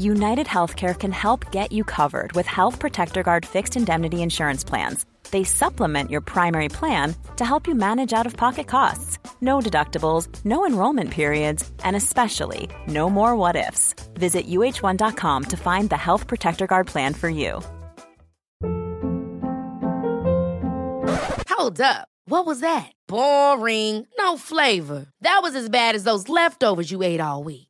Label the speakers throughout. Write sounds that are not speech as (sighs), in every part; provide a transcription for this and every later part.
Speaker 1: United Healthcare can help get you covered with Health Protector Guard fixed indemnity insurance plans. They supplement your primary plan to help you manage out of pocket costs. No deductibles, no enrollment periods, and especially no more what ifs. Visit uh1.com to find the Health Protector Guard plan for you.
Speaker 2: Hold up. What was that? Boring. No flavor. That was as bad as those leftovers you ate all week.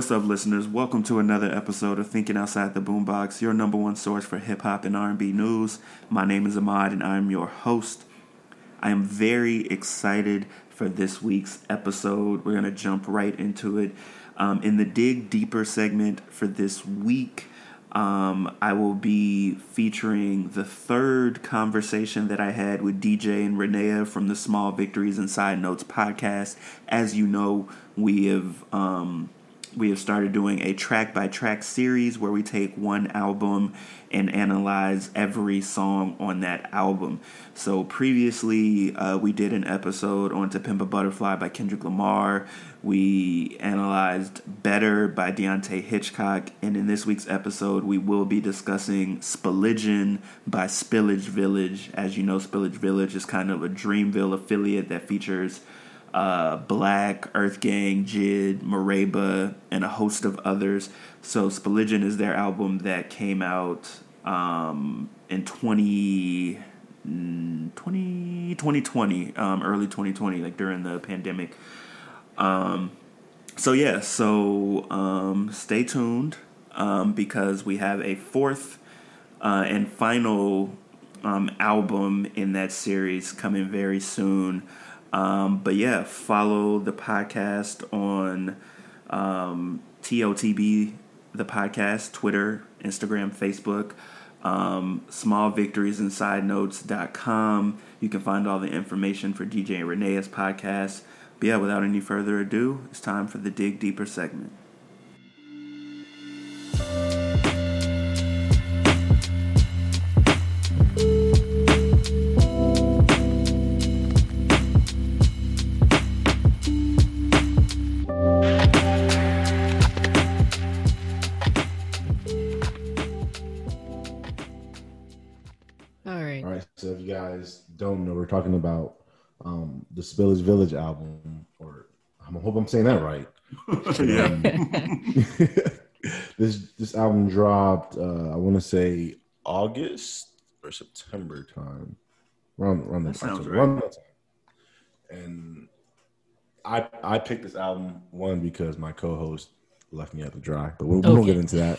Speaker 3: what's up, listeners? Welcome to another episode of Thinking Outside the Boombox, your number one source for hip hop and R&B news. My name is Ahmad, and I'm your host. I am very excited for this week's episode. We're gonna jump right into it. Um, in the dig deeper segment for this week, um, I will be featuring the third conversation that I had with DJ and Renea from the Small Victories and Side Notes podcast. As you know, we have um, we have started doing a track by track series where we take one album and analyze every song on that album. So previously, uh, we did an episode on To Pimp a Butterfly by Kendrick Lamar. We analyzed Better by Deante' Hitchcock. And in this week's episode, we will be discussing Spilligion by Spillage Village. As you know, Spillage Village is kind of a Dreamville affiliate that features uh, 6lack, Earth Gang, Jid, Mereba, and a host of others. So Spilligion is their album that came out um, in 20, mm, 20 2020, um, early 2020, like during the pandemic. Um, so yeah, so um, stay tuned um, because we have a fourth uh, and final um, album in that series coming very soon. Um, but yeah, follow the podcast on um, TOTB, the podcast, Twitter, Instagram, Facebook, um, smallvictoriesinsidenotes.com. You can find all the information for DJ and Renee's podcast. But yeah, without any further ado, it's time for the Dig Deeper segment.
Speaker 4: Don't know, we're talking about um, the Spillage Village album, or I hope I'm saying that right. (laughs) Um, (laughs) this this album dropped. Uh, I want to say August or September time, around around that,
Speaker 3: That sounds
Speaker 4: time.
Speaker 3: right.
Speaker 4: Around that time. And I I picked this album one because my co-host left me at the dry, but we, we won't get into that.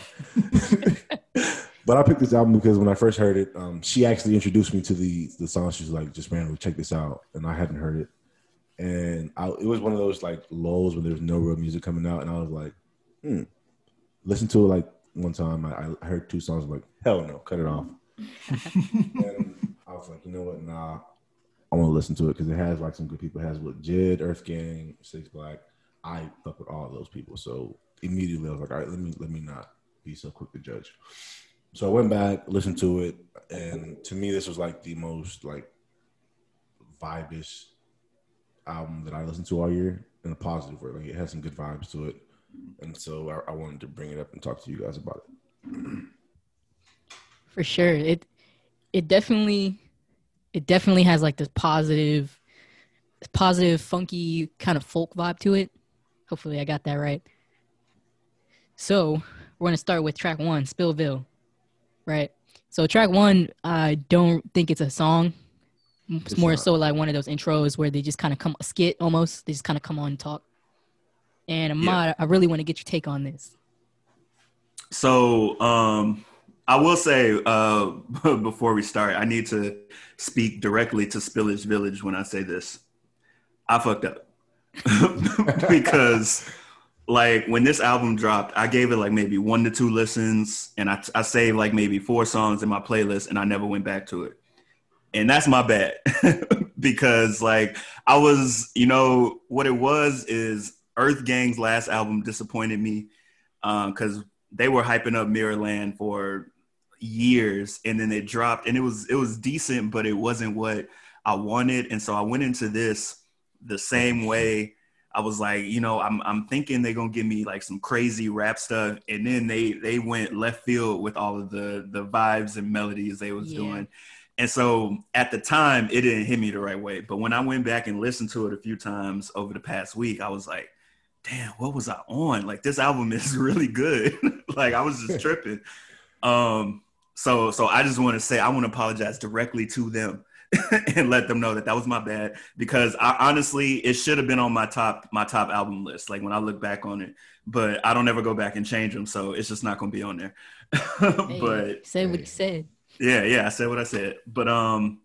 Speaker 4: (laughs) But I picked this album because when I first heard it, um, she actually introduced me to the the song. She was like, "Just randomly check this out," and I hadn't heard it. And I, it was one of those like lulls when there was no real music coming out, and I was like, "Hmm." Listen to it like one time. I, I heard two songs. I'm like, "Hell no, cut it off." (laughs) and I was like, "You know what? Nah, I want to listen to it because it has like some good people. It has with Jid, Earth Gang, Six Black. I fuck with all of those people. So immediately I was like, all right, let me let me not be so quick to judge. So I went back, listened to it, and to me, this was like the most like vibish album that I listened to all year in a positive way. Like it had some good vibes to it, and so I, I wanted to bring it up and talk to you guys about it.
Speaker 5: For sure. It it definitely it definitely has like this positive positive, funky kind of folk vibe to it. Hopefully I got that right. So we're gonna start with track one, Spillville. Right. So track one, I don't think it's a song. It's,
Speaker 4: It's
Speaker 5: more
Speaker 4: not.
Speaker 5: so like one of those intros where they just kind of come a skit almost. They just kind of come on and talk. And Ahmad, I really want to get your take on this.
Speaker 3: So um, I will say uh, (laughs) before we start, I need to speak directly to Spillage Village when I say this. I fucked up (laughs) (laughs) because like when this album dropped, I gave it like maybe one to two listens, and I, I saved like maybe four songs in my playlist, and I never went back to it. And that's my bad (laughs) because like I was, you know, what it was is Earth Gang's last album disappointed me uh, because they were hyping up Mirrorland for years, and then it dropped, and it was it was decent, but it wasn't what I wanted, and so I went into this the same way. I was like, you know, I'm I'm thinking they're gonna give me like some crazy rap stuff, and then they they went left field with all of the the vibes and melodies they was
Speaker 5: Yeah.
Speaker 3: doing. And so at the time, it didn't hit me the right way. But when I went back and listened to it a few times over the past week, I was like, damn, what was I on? Like this album is (laughs) really good. (laughs) like I was just (laughs) tripping. Um, so so I just want to say I want to apologize directly to them (laughs) and let them know that that was my bad because I honestly it should have been on my top my top album list. Like when I look back on it, but I don't ever go back and change them, so it's just not going to be on there. (laughs)
Speaker 5: Hey,
Speaker 3: but
Speaker 5: say what you said.
Speaker 3: yeah, yeah, I said what I said. But um,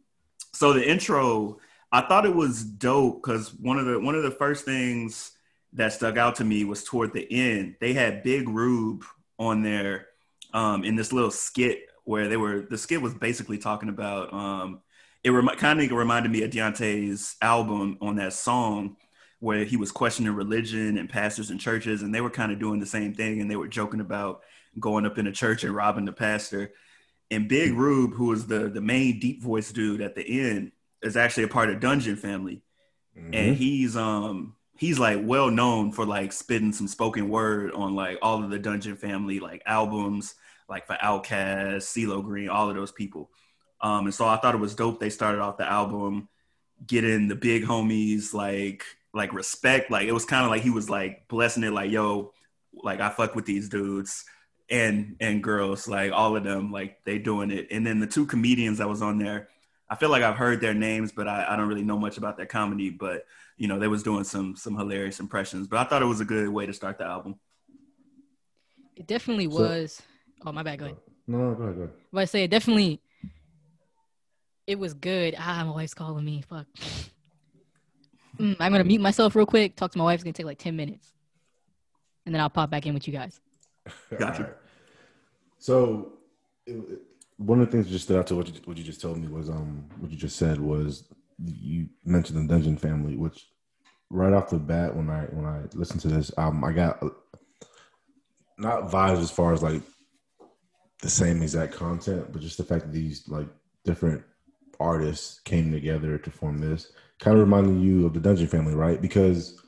Speaker 3: so the intro, I thought it was dope because one of the one of the first things that stuck out to me was toward the end. They had Big Rube on there um, in this little skit where they were. The skit was basically talking about. Um, it rem- kind of reminded me of Deante's album on that song where he was questioning religion and pastors and churches, and they were kind of doing the same thing, and they were joking about going up in a church and robbing the pastor. And Big Rube, who was the the main deep voice dude at the end, is actually a part of Dungeon Family, and he's um he's like well known for like spitting some spoken word on like all of the Dungeon Family like albums, like for Outkast, CeeLo Green, all of those people. Um, and so I thought it was dope. They started off the album getting the big homies like like respect. Like it was kind of like he was like blessing it, like yo, like I fuck with these dudes and and girls, like all of them, like they doing it. And then the two comedians that was on there, I feel like I've heard their names, but I, I don't really know much about their comedy. But you know, they was doing some some hilarious impressions. But I thought it was a good way to start the album.
Speaker 5: It definitely
Speaker 4: So-
Speaker 5: was. Oh my bad. Go ahead.
Speaker 4: No, no, go ahead, go ahead.
Speaker 5: But I say it definitely. It was good. Ah, my wife's calling me. Fuck. (laughs) Mm, I'm gonna mute myself real quick. Talk to my wife. It's gonna take like ten minutes, and then I'll pop back in with you guys.
Speaker 3: Gotcha.
Speaker 4: Alright. So, it, it- one of the things that just stood out to what you, what you just told me was um what you just said was you mentioned the Dungeon Family, which right off the bat when I when I listened to this album, I got uh, not vibes as far as like the same exact content, but just the fact that these like different artists came together to form this kind of reminded you of the Dungeon Family, right? Because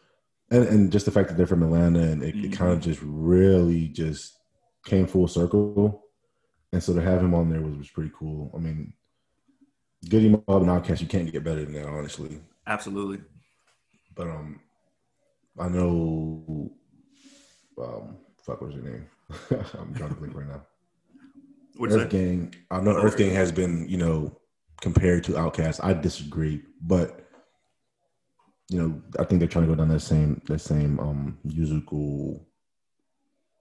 Speaker 4: and, and just the fact that they're from Atlanta and it, it kind of just really just came full circle. And so to have him on there was, was pretty cool. I mean, Goodie Mob and Outkast, you can't get better than that, honestly.
Speaker 3: Absolutely.
Speaker 4: But um, I know, um, fuck, what's your name? (laughs) I'm trying to think right now.
Speaker 3: What's
Speaker 4: Earth
Speaker 3: that?
Speaker 4: Gang. I know Earth Gang has been, you know, compared to Outkast. I disagree, but you know, I think they're trying to go down that same that same um musical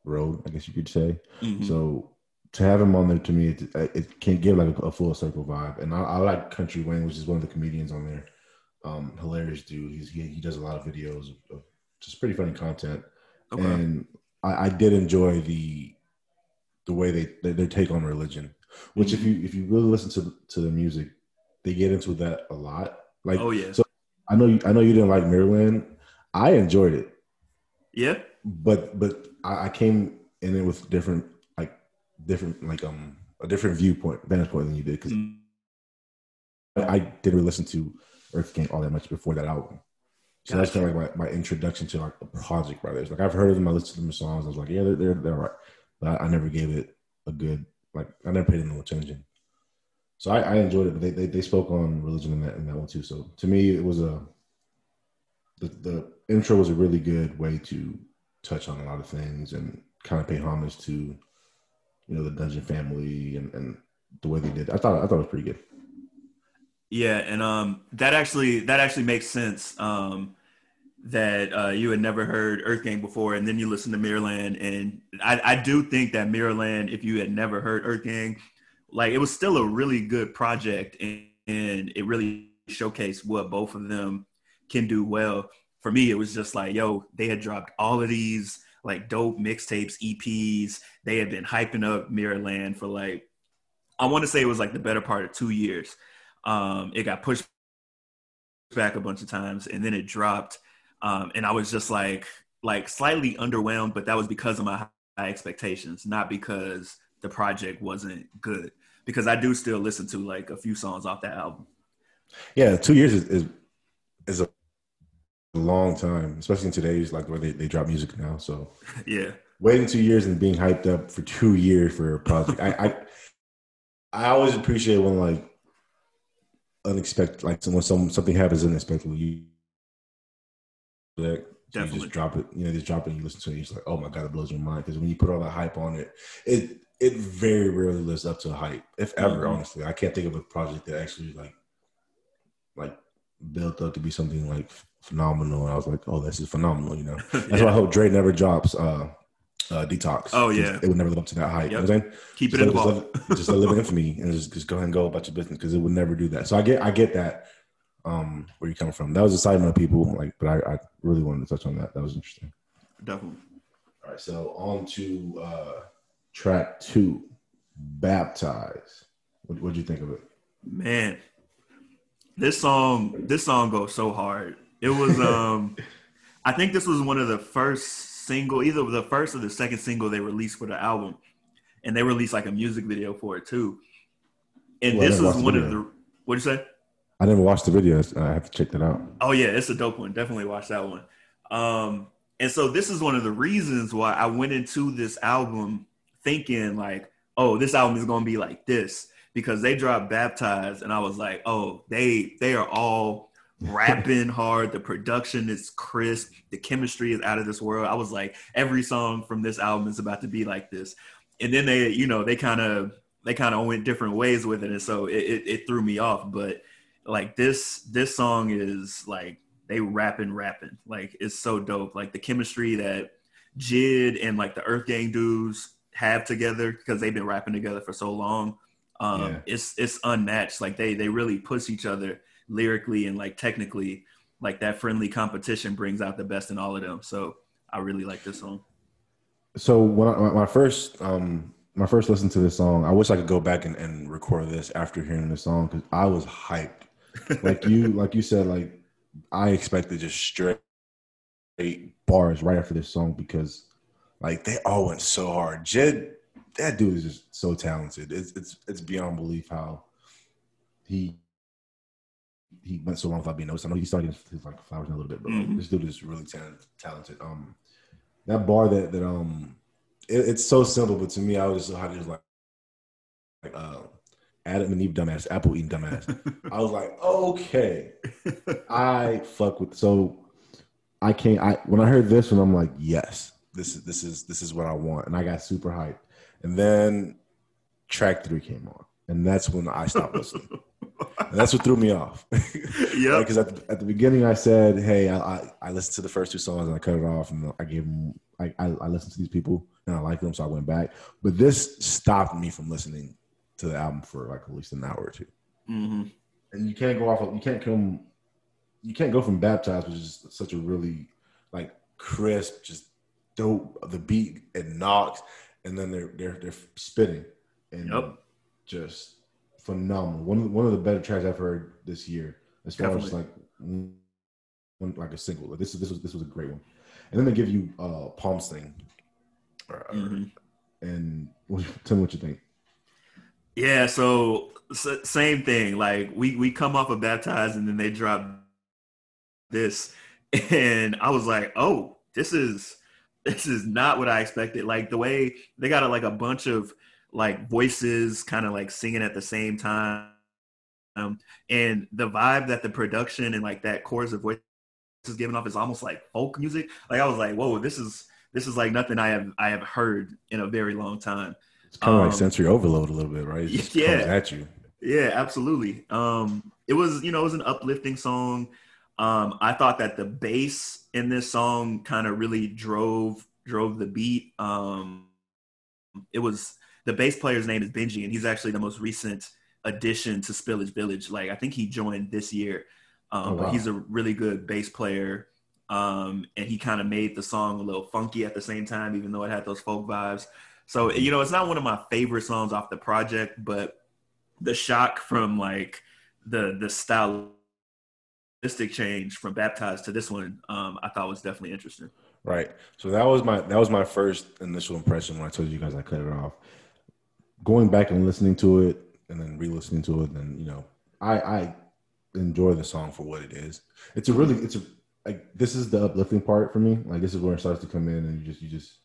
Speaker 4: road, I guess you could say.
Speaker 3: Mhm.
Speaker 4: So to have him on there to me, it, it can give like a, a full circle vibe. And I, I like Country Wayne, which is one of the comedians on there. Um, hilarious dude. He's, he he does a lot of videos of, of just pretty funny content
Speaker 3: Okay.
Speaker 4: and I, I did enjoy the the way they they, they take on religion. Which, if you if you really listen to to the music, they get into that a lot. Like,
Speaker 3: oh yeah.
Speaker 4: so I know you, I know you didn't like Mirrorland. I enjoyed it,
Speaker 3: yeah.
Speaker 4: but but I, I came in it with different like different like um a different viewpoint, vantage point than you did because
Speaker 3: Mm.
Speaker 4: I didn't really listen to Earth Gang all that much before that album. So that's kind of like my, my introduction to like a project by theirs. Like I've heard of them, I listened to them songs. I was like, yeah, they're they're, they're all right, but I never gave it a good like. I never paid no attention. So I, I enjoyed it, but they, they they spoke on religion in that in that one too. So to me, it was a the the intro was a really good way to touch on a lot of things and kind of pay homage to you know the Dungeon family and and the way they did. I thought I thought it was pretty good.
Speaker 3: Yeah, and um, that actually that actually makes sense. Um, that uh, you had never heard Earth Gang before, and then you listen to Mirrorland, and I, I do think that Mirrorland, if you had never heard Earth Gang, like it was still a really good project, and, and it really showcased what both of them can do well. For me, it was just like, yo, they had dropped all of these like dope mixtapes, EPs. They had been hyping up Mirrorland for like, I want to say it was like the better part of two years. Um, it got pushed back a bunch of times, and then it dropped um, and I was just like, like slightly underwhelmed, but that was because of my high expectations, not because the project wasn't good. Because I do still listen to like a few songs off that album.
Speaker 4: Yeah, two years is is, is a long time, especially in today's like where they, they drop music now. So (laughs)
Speaker 3: yeah,
Speaker 4: waiting two years and being hyped up for two years for a project, I, I I always appreciate when like unexpected, like when some something happens unexpectedly. That. So you just drop it, you know, just drop it and you listen to it. You're just like, oh my God, it blows your mind. Because when you put all that hype on it, it it very rarely lives up to the hype, if ever,
Speaker 3: Mhm.
Speaker 4: honestly. I can't think of a project that actually like like built up to be something like phenomenal. And I was like, oh, this is phenomenal, you know. (laughs) That's why I hope Dre never drops uh uh detox.
Speaker 3: Oh yeah.
Speaker 4: It would never live up to that hype. You know what I'm saying?
Speaker 3: keep it
Speaker 4: Just
Speaker 3: in the
Speaker 4: just, live in infamy and just, just go ahead and go about your business because it would never do that. So I get I get that um where you're coming from. That was a side note, people. Like, but I, I really wanted to touch on that. That was interesting.
Speaker 3: Definitely.
Speaker 4: All right, so on to uh track two, baptize. What what'd you think of it?
Speaker 3: Man, this song, this song goes so hard. It was (laughs) um I think this was one of the first single, either the first or the second single they released for the album. And they released like a music video for it too. And
Speaker 4: Well,
Speaker 3: this was one of the what'd you say?
Speaker 4: I never watched the videos. I have to check that out.
Speaker 3: Oh yeah, it's a dope one. Definitely watch that one. Um, and so this is one of the reasons why I went into this album thinking like, oh, this album is gonna be like this because they dropped Baptized, and I was like, oh, they they are all rapping hard. The production is crisp. The chemistry is out of this world. I was like, every song from this album is about to be like this. And then they, you know, they kind of they kind of went different ways with it, and so it, it, it threw me off. But like this this song is like they rapping rapping. Like it's so dope. Like the chemistry that jid and like the earth gang dudes have together because they've been rapping together for so long um
Speaker 4: Yeah.
Speaker 3: it's it's unmatched. Like they they really push each other lyrically and like technically. Like that friendly competition brings out the best in all of them. So i really like this song.
Speaker 4: So when I, my first um my first listen to this song, I wish I could go back and, and record this after hearing the song because I was hyped. Like you, like you said, like I expected just straight bars right after this song because like they all went so hard. Jed, that dude is just so talented. It's it's it's beyond belief how he he went so long without being noticed. I know he started his, his like flowers in a little bit, but like,
Speaker 3: Mhm.
Speaker 4: this dude is really talented. Talented. Um, that bar that that um, it, it's so simple, but to me, I was just so hyped. It like like uh, Adam and Eve dumbass, Apple eating dumbass. (laughs) I was like, okay, I fuck with. So I can't. I when I heard this one, I'm like, yes, this is this is this is what I want, and I got super hyped. And then track three came on, and that's when I stopped listening. and that's what threw me off. (laughs)
Speaker 3: yeah,
Speaker 4: Because at, the, at the beginning, I said, "Hey, I, I I listened to the first two songs and I cut it off, and I gave them. I, I I listened to these people and I like them, so I went back. But this stopped me from listening to the album for like at least an hour or two.
Speaker 3: hmm
Speaker 4: And you can't go off. Of, you can't come. You can't go from baptized, which is such a really like crisp, just dope. The beat and knocks, and then they're they're they're spitting and
Speaker 3: Yep.
Speaker 4: just phenomenal. One of, one of the better tracks I've heard this year, as far as like one, like a single. Like this is this was this was a great one. And then they give you uh Psalm Sing. Uh,
Speaker 3: Mhm.
Speaker 4: And what, tell me what you think.
Speaker 3: Yeah, so s- same thing. Like we we come off of baptized and then they drop this (laughs) and I was like, "Oh, this is this is not what I expected." Like the way they got a, like a bunch of like voices kind of like singing at the same time. Um, and the vibe that the production and like that chorus of voices is giving off is almost like folk music. Like I was like, "Whoa, this is this is like nothing I have I have heard in a very long time."
Speaker 4: It's kind of
Speaker 3: Um,
Speaker 4: like sensory overload a little bit, right? (laughs)
Speaker 3: Yeah.
Speaker 4: at you.
Speaker 3: Yeah, absolutely. Um, it was, you know, it was an uplifting song. Um, I thought that the bass in this song kind of really drove drove the beat. Um, it was the bass player's name is Benji, and he's actually the most recent addition to Spillage Village. Like I think he joined this year, um,
Speaker 4: Oh, wow.
Speaker 3: but he's a really good bass player. Um, and he kind of made the song a little funky at the same time, even though it had those folk vibes. So you know, it's not one of my favorite songs off the project, but the shock from like the the stylistic change from baptized to this one um i thought was definitely interesting
Speaker 4: Right. So that was my that was my first initial impression when I told you guys I cut it off. Going back and listening to it and then re-listening to it, and you know, I I enjoy the song for what it is. It's a really it's a like this is the uplifting part for me. Like this is where it starts to come in and you just you just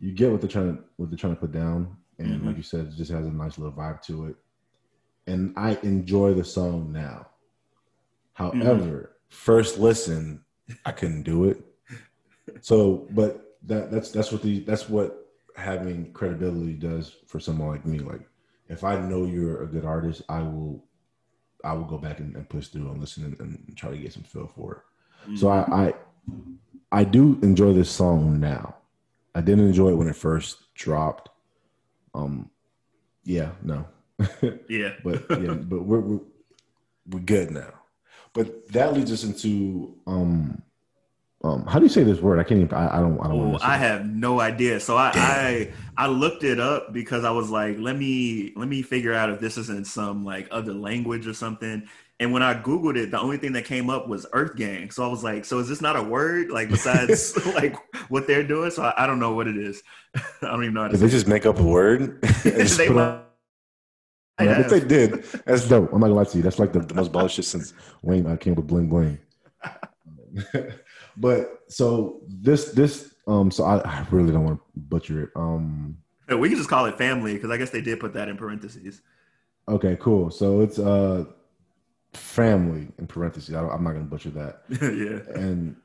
Speaker 4: you get what they're trying to what they're trying to put down. And
Speaker 3: Mhm.
Speaker 4: like you said, it just has a nice little vibe to it. And I enjoy the song now. However, first listen, I couldn't do it. So, but that that's that's what the that's what having credibility does for someone like me. Like, if I know you're a good artist, I will I will go back and, and push through and listen and, and try to get some feel for it. So I, I I do enjoy this song now. I didn't enjoy it when it first dropped. Um, yeah, no, (laughs)
Speaker 3: yeah
Speaker 4: but yeah, but we're, we're we're good now. But that leads us into um um how do you say this word? I can't even. I, I don't. I don't
Speaker 3: Oh,
Speaker 4: want.
Speaker 3: I have no idea. So I, I I looked it up because I was like, let me let me figure out if this isn't some like other language or something. And when I googled it, the only thing that came up was Earth Gang. So I was like, so is this not a word like besides (laughs) (laughs) like what they're doing? So I, I don't know what it is. (laughs) I don't even know how to
Speaker 4: Did they
Speaker 3: say
Speaker 4: just make up a word? and just
Speaker 3: They
Speaker 4: put
Speaker 3: might
Speaker 4: on- Yeah, if they did, that's dope. I'm not gonna lie to you. That's like the, the most baller shit since Wayne I came with bling bling. but so this this um so I, I really don't want to butcher it. Um
Speaker 3: Yeah, we can just call it family because I guess they did put that in parentheses.
Speaker 4: okay, cool. So it's uh family in parentheses. I I'm not gonna butcher that. (laughs)
Speaker 3: yeah.
Speaker 4: and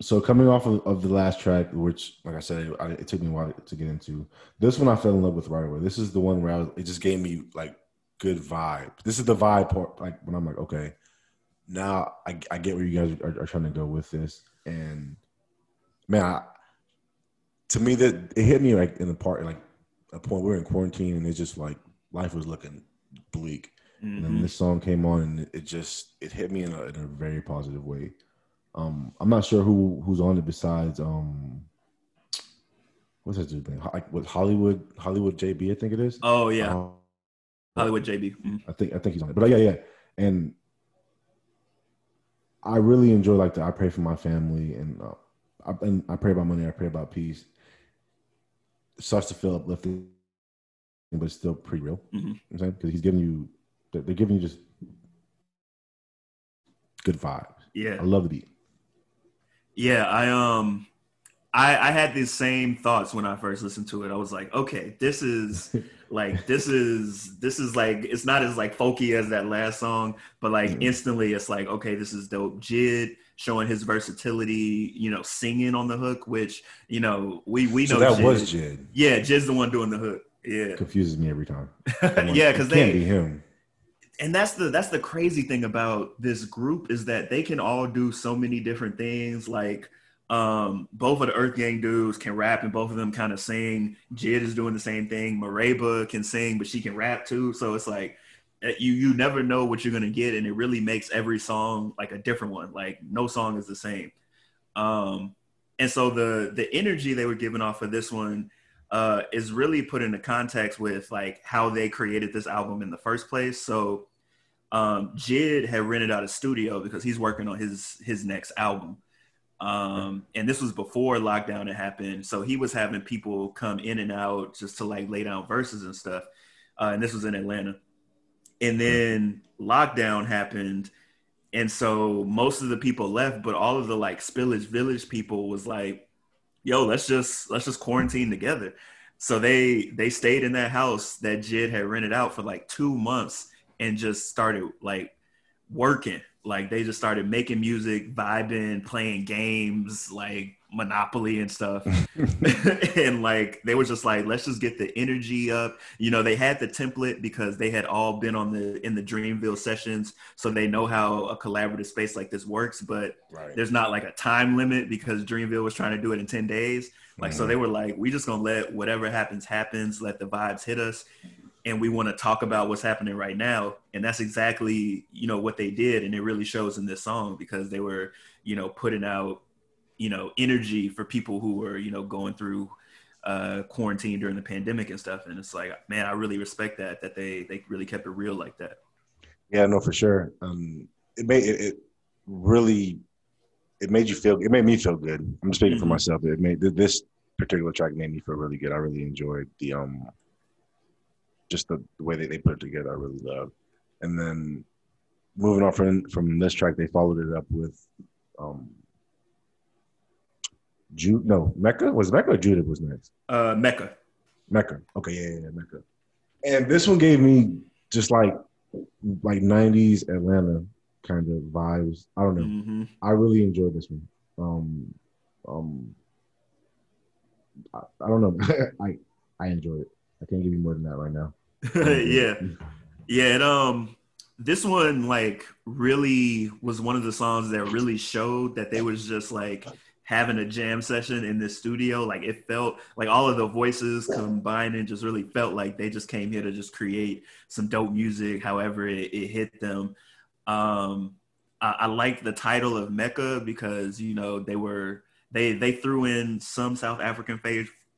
Speaker 4: so coming off of, of the last track, which, like I said, I, it took me a while to get into. This one I fell in love with right away. This is the one where I was, it just gave me like good vibe. This is the vibe part, like when I'm like, okay, now I, I get where you guys are, are trying to go with this, and man, I, to me that it hit me like in the part, like a point we we're in quarantine, and it's just like life was looking bleak. And then
Speaker 3: Mhm.
Speaker 4: this song came on, and it- just it hit me in a, in a very positive way. Um, I'm not sure who who's on it besides um, what's that dude's name? Like what Hollywood Hollywood JB, I think it is.
Speaker 3: Oh yeah,
Speaker 4: Um,
Speaker 3: Hollywood JB. Mhm.
Speaker 4: I think I think he's on it. But uh, yeah, yeah, and I really enjoy like the I pray for my family and uh, I, and I pray about money. I pray about peace. It starts to feel uplifting, but it's still pretty real.
Speaker 3: Mhm.
Speaker 4: You know I'm saying because he's giving you they're they're giving you just good vibes.
Speaker 3: Yeah.
Speaker 4: I love the beat.
Speaker 3: Yeah, I um I I had these same thoughts when I first listened to it. I was like, okay, this is (laughs) like this is this is like it's not as like folky as that last song, but like
Speaker 4: Mhm.
Speaker 3: instantly it's like, okay, this is dope. Jid showing his versatility, you know, singing on the hook, which, you know, we we know
Speaker 4: that
Speaker 3: Jid.
Speaker 4: was Jid.
Speaker 3: Yeah, Jid's the one doing the hook. Yeah.
Speaker 4: Confuses me every time. (laughs)
Speaker 3: Yeah, because they can't
Speaker 4: be him.
Speaker 3: And that's the that's the crazy thing about this group is that they can all do so many different things. Like um both of the earth gang dudes can rap and both of them kind of sing. Jid is doing the same thing. Mereba can sing but she can rap too. So it's like eh, you you never know what you're gonna get and it really makes every song like a different one. Like no song is the same. Um and so the the energy they were giving off of this one uh, is really put into context with like how they created this album in the first place. So um, Jid had rented out a studio because he's working on his his next album, um, and this was before lockdown had happened. So he was having people come in and out just to like lay down verses and stuff. uh, and this was in Atlanta. And then lockdown happened, and so most of the people left, but all of the like Spillage Village people was like, "Yo, let's just let's just quarantine together." So they they stayed in that house that JID had rented out for like two months and just started like working. Like they just started making music, vibing, playing games, like Monopoly and stuff. (laughs) (laughs) and like they were just like, let's just get the energy up. You know, they had the template because they had all been on the in the Dreamville sessions, so they know how a collaborative space like this works. But right. there's not like a time limit because Dreamville was trying to do it in 10 days. Like mm-hmm. so they were like, we just gonna let whatever happens happens, let the vibes hit us and we want to talk about what's happening right now and that's exactly you know what they did and it really shows in this song because they were you know putting out you know energy for people who were you know going through uh quarantine during the pandemic and stuff and it's like man i really respect that that they they really kept it real like that.
Speaker 4: Yeah no for sure. Um it made it, it really it made you feel it made me feel good. I'm speaking mm-hmm. for myself. It made this particular track made me feel really good. I really enjoyed the um just the, the way that they put it together, I really love. And then moving on from from this track, they followed it up with um Jude no Mecca was Mecca or Judah was next?
Speaker 3: Uh Mecca.
Speaker 4: Mecca. Okay, yeah, yeah, Mecca. And this one gave me just like like 90s Atlanta kind of vibes. I don't know. Mm-hmm. I really enjoyed this one. Um um I, I don't know. (laughs) I I enjoyed it. I can't give you more than that right now. (laughs)
Speaker 3: yeah, yeah. And, um, this one like really was one of the songs that really showed that they was just like having a jam session in this studio. Like it felt like all of the voices combined and just really felt like they just came here to just create some dope music. However, it, it hit them. Um, I, I like the title of Mecca because you know they were they they threw in some South African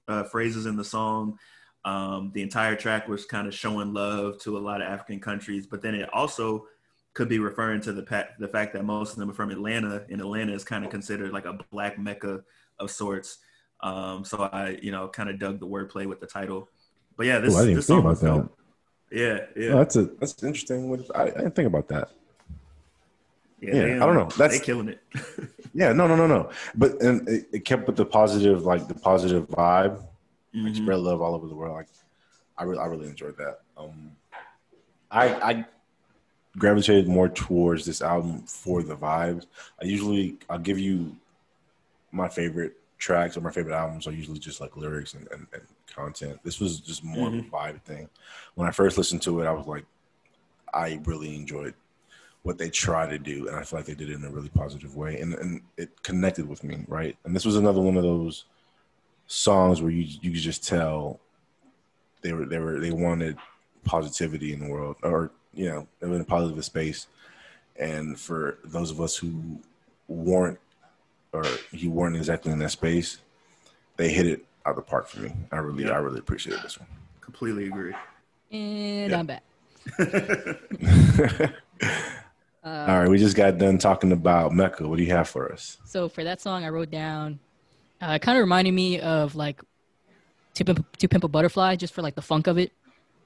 Speaker 3: uh, phrases in the song. Um, the entire track was kind of showing love to a lot of African countries, but then it also could be referring to the pa- the fact that most of them are from Atlanta, and Atlanta is kind of considered like a black mecca of sorts. Um, so I, you know, kind of dug the wordplay with the title. But yeah, this, Ooh, I didn't this think about that. Yeah, yeah.
Speaker 4: Oh, that's a that's interesting. I, I, didn't think about that.
Speaker 3: Yeah, yeah I
Speaker 4: don't know. That's
Speaker 3: killing it. (laughs)
Speaker 4: yeah, no, no, no, no. But and it, it kept with the positive, like the positive vibe mm-hmm. like spread love all over the world. Like I really, I really enjoyed that. Um, I, I gravitated more towards this album for the vibes. I usually, I'll give you my favorite tracks or my favorite albums are usually just like lyrics and, and, and content. This was just more mm-hmm. of a mm-hmm. vibe thing. When I first listened to it, I was like, I really enjoyed what they try to do, and I feel like they did it in a really positive way, and and it connected with me, right? And this was another one of those songs where you you could just tell they were they were they wanted positivity in the world or you know in a positive space. And for those of us who weren't or he weren't exactly in that space they hit it out of the park for me. I really yeah. i really appreciated this one.
Speaker 3: Completely agree.
Speaker 5: And yeah. i'm back. (laughs)
Speaker 4: Uh, all right we just got done talking about mecca. What do you have for us?
Speaker 5: So for that song i wrote down uh, it kind of reminded me of like to pimp, to pimp a butterfly just for like the funk of it.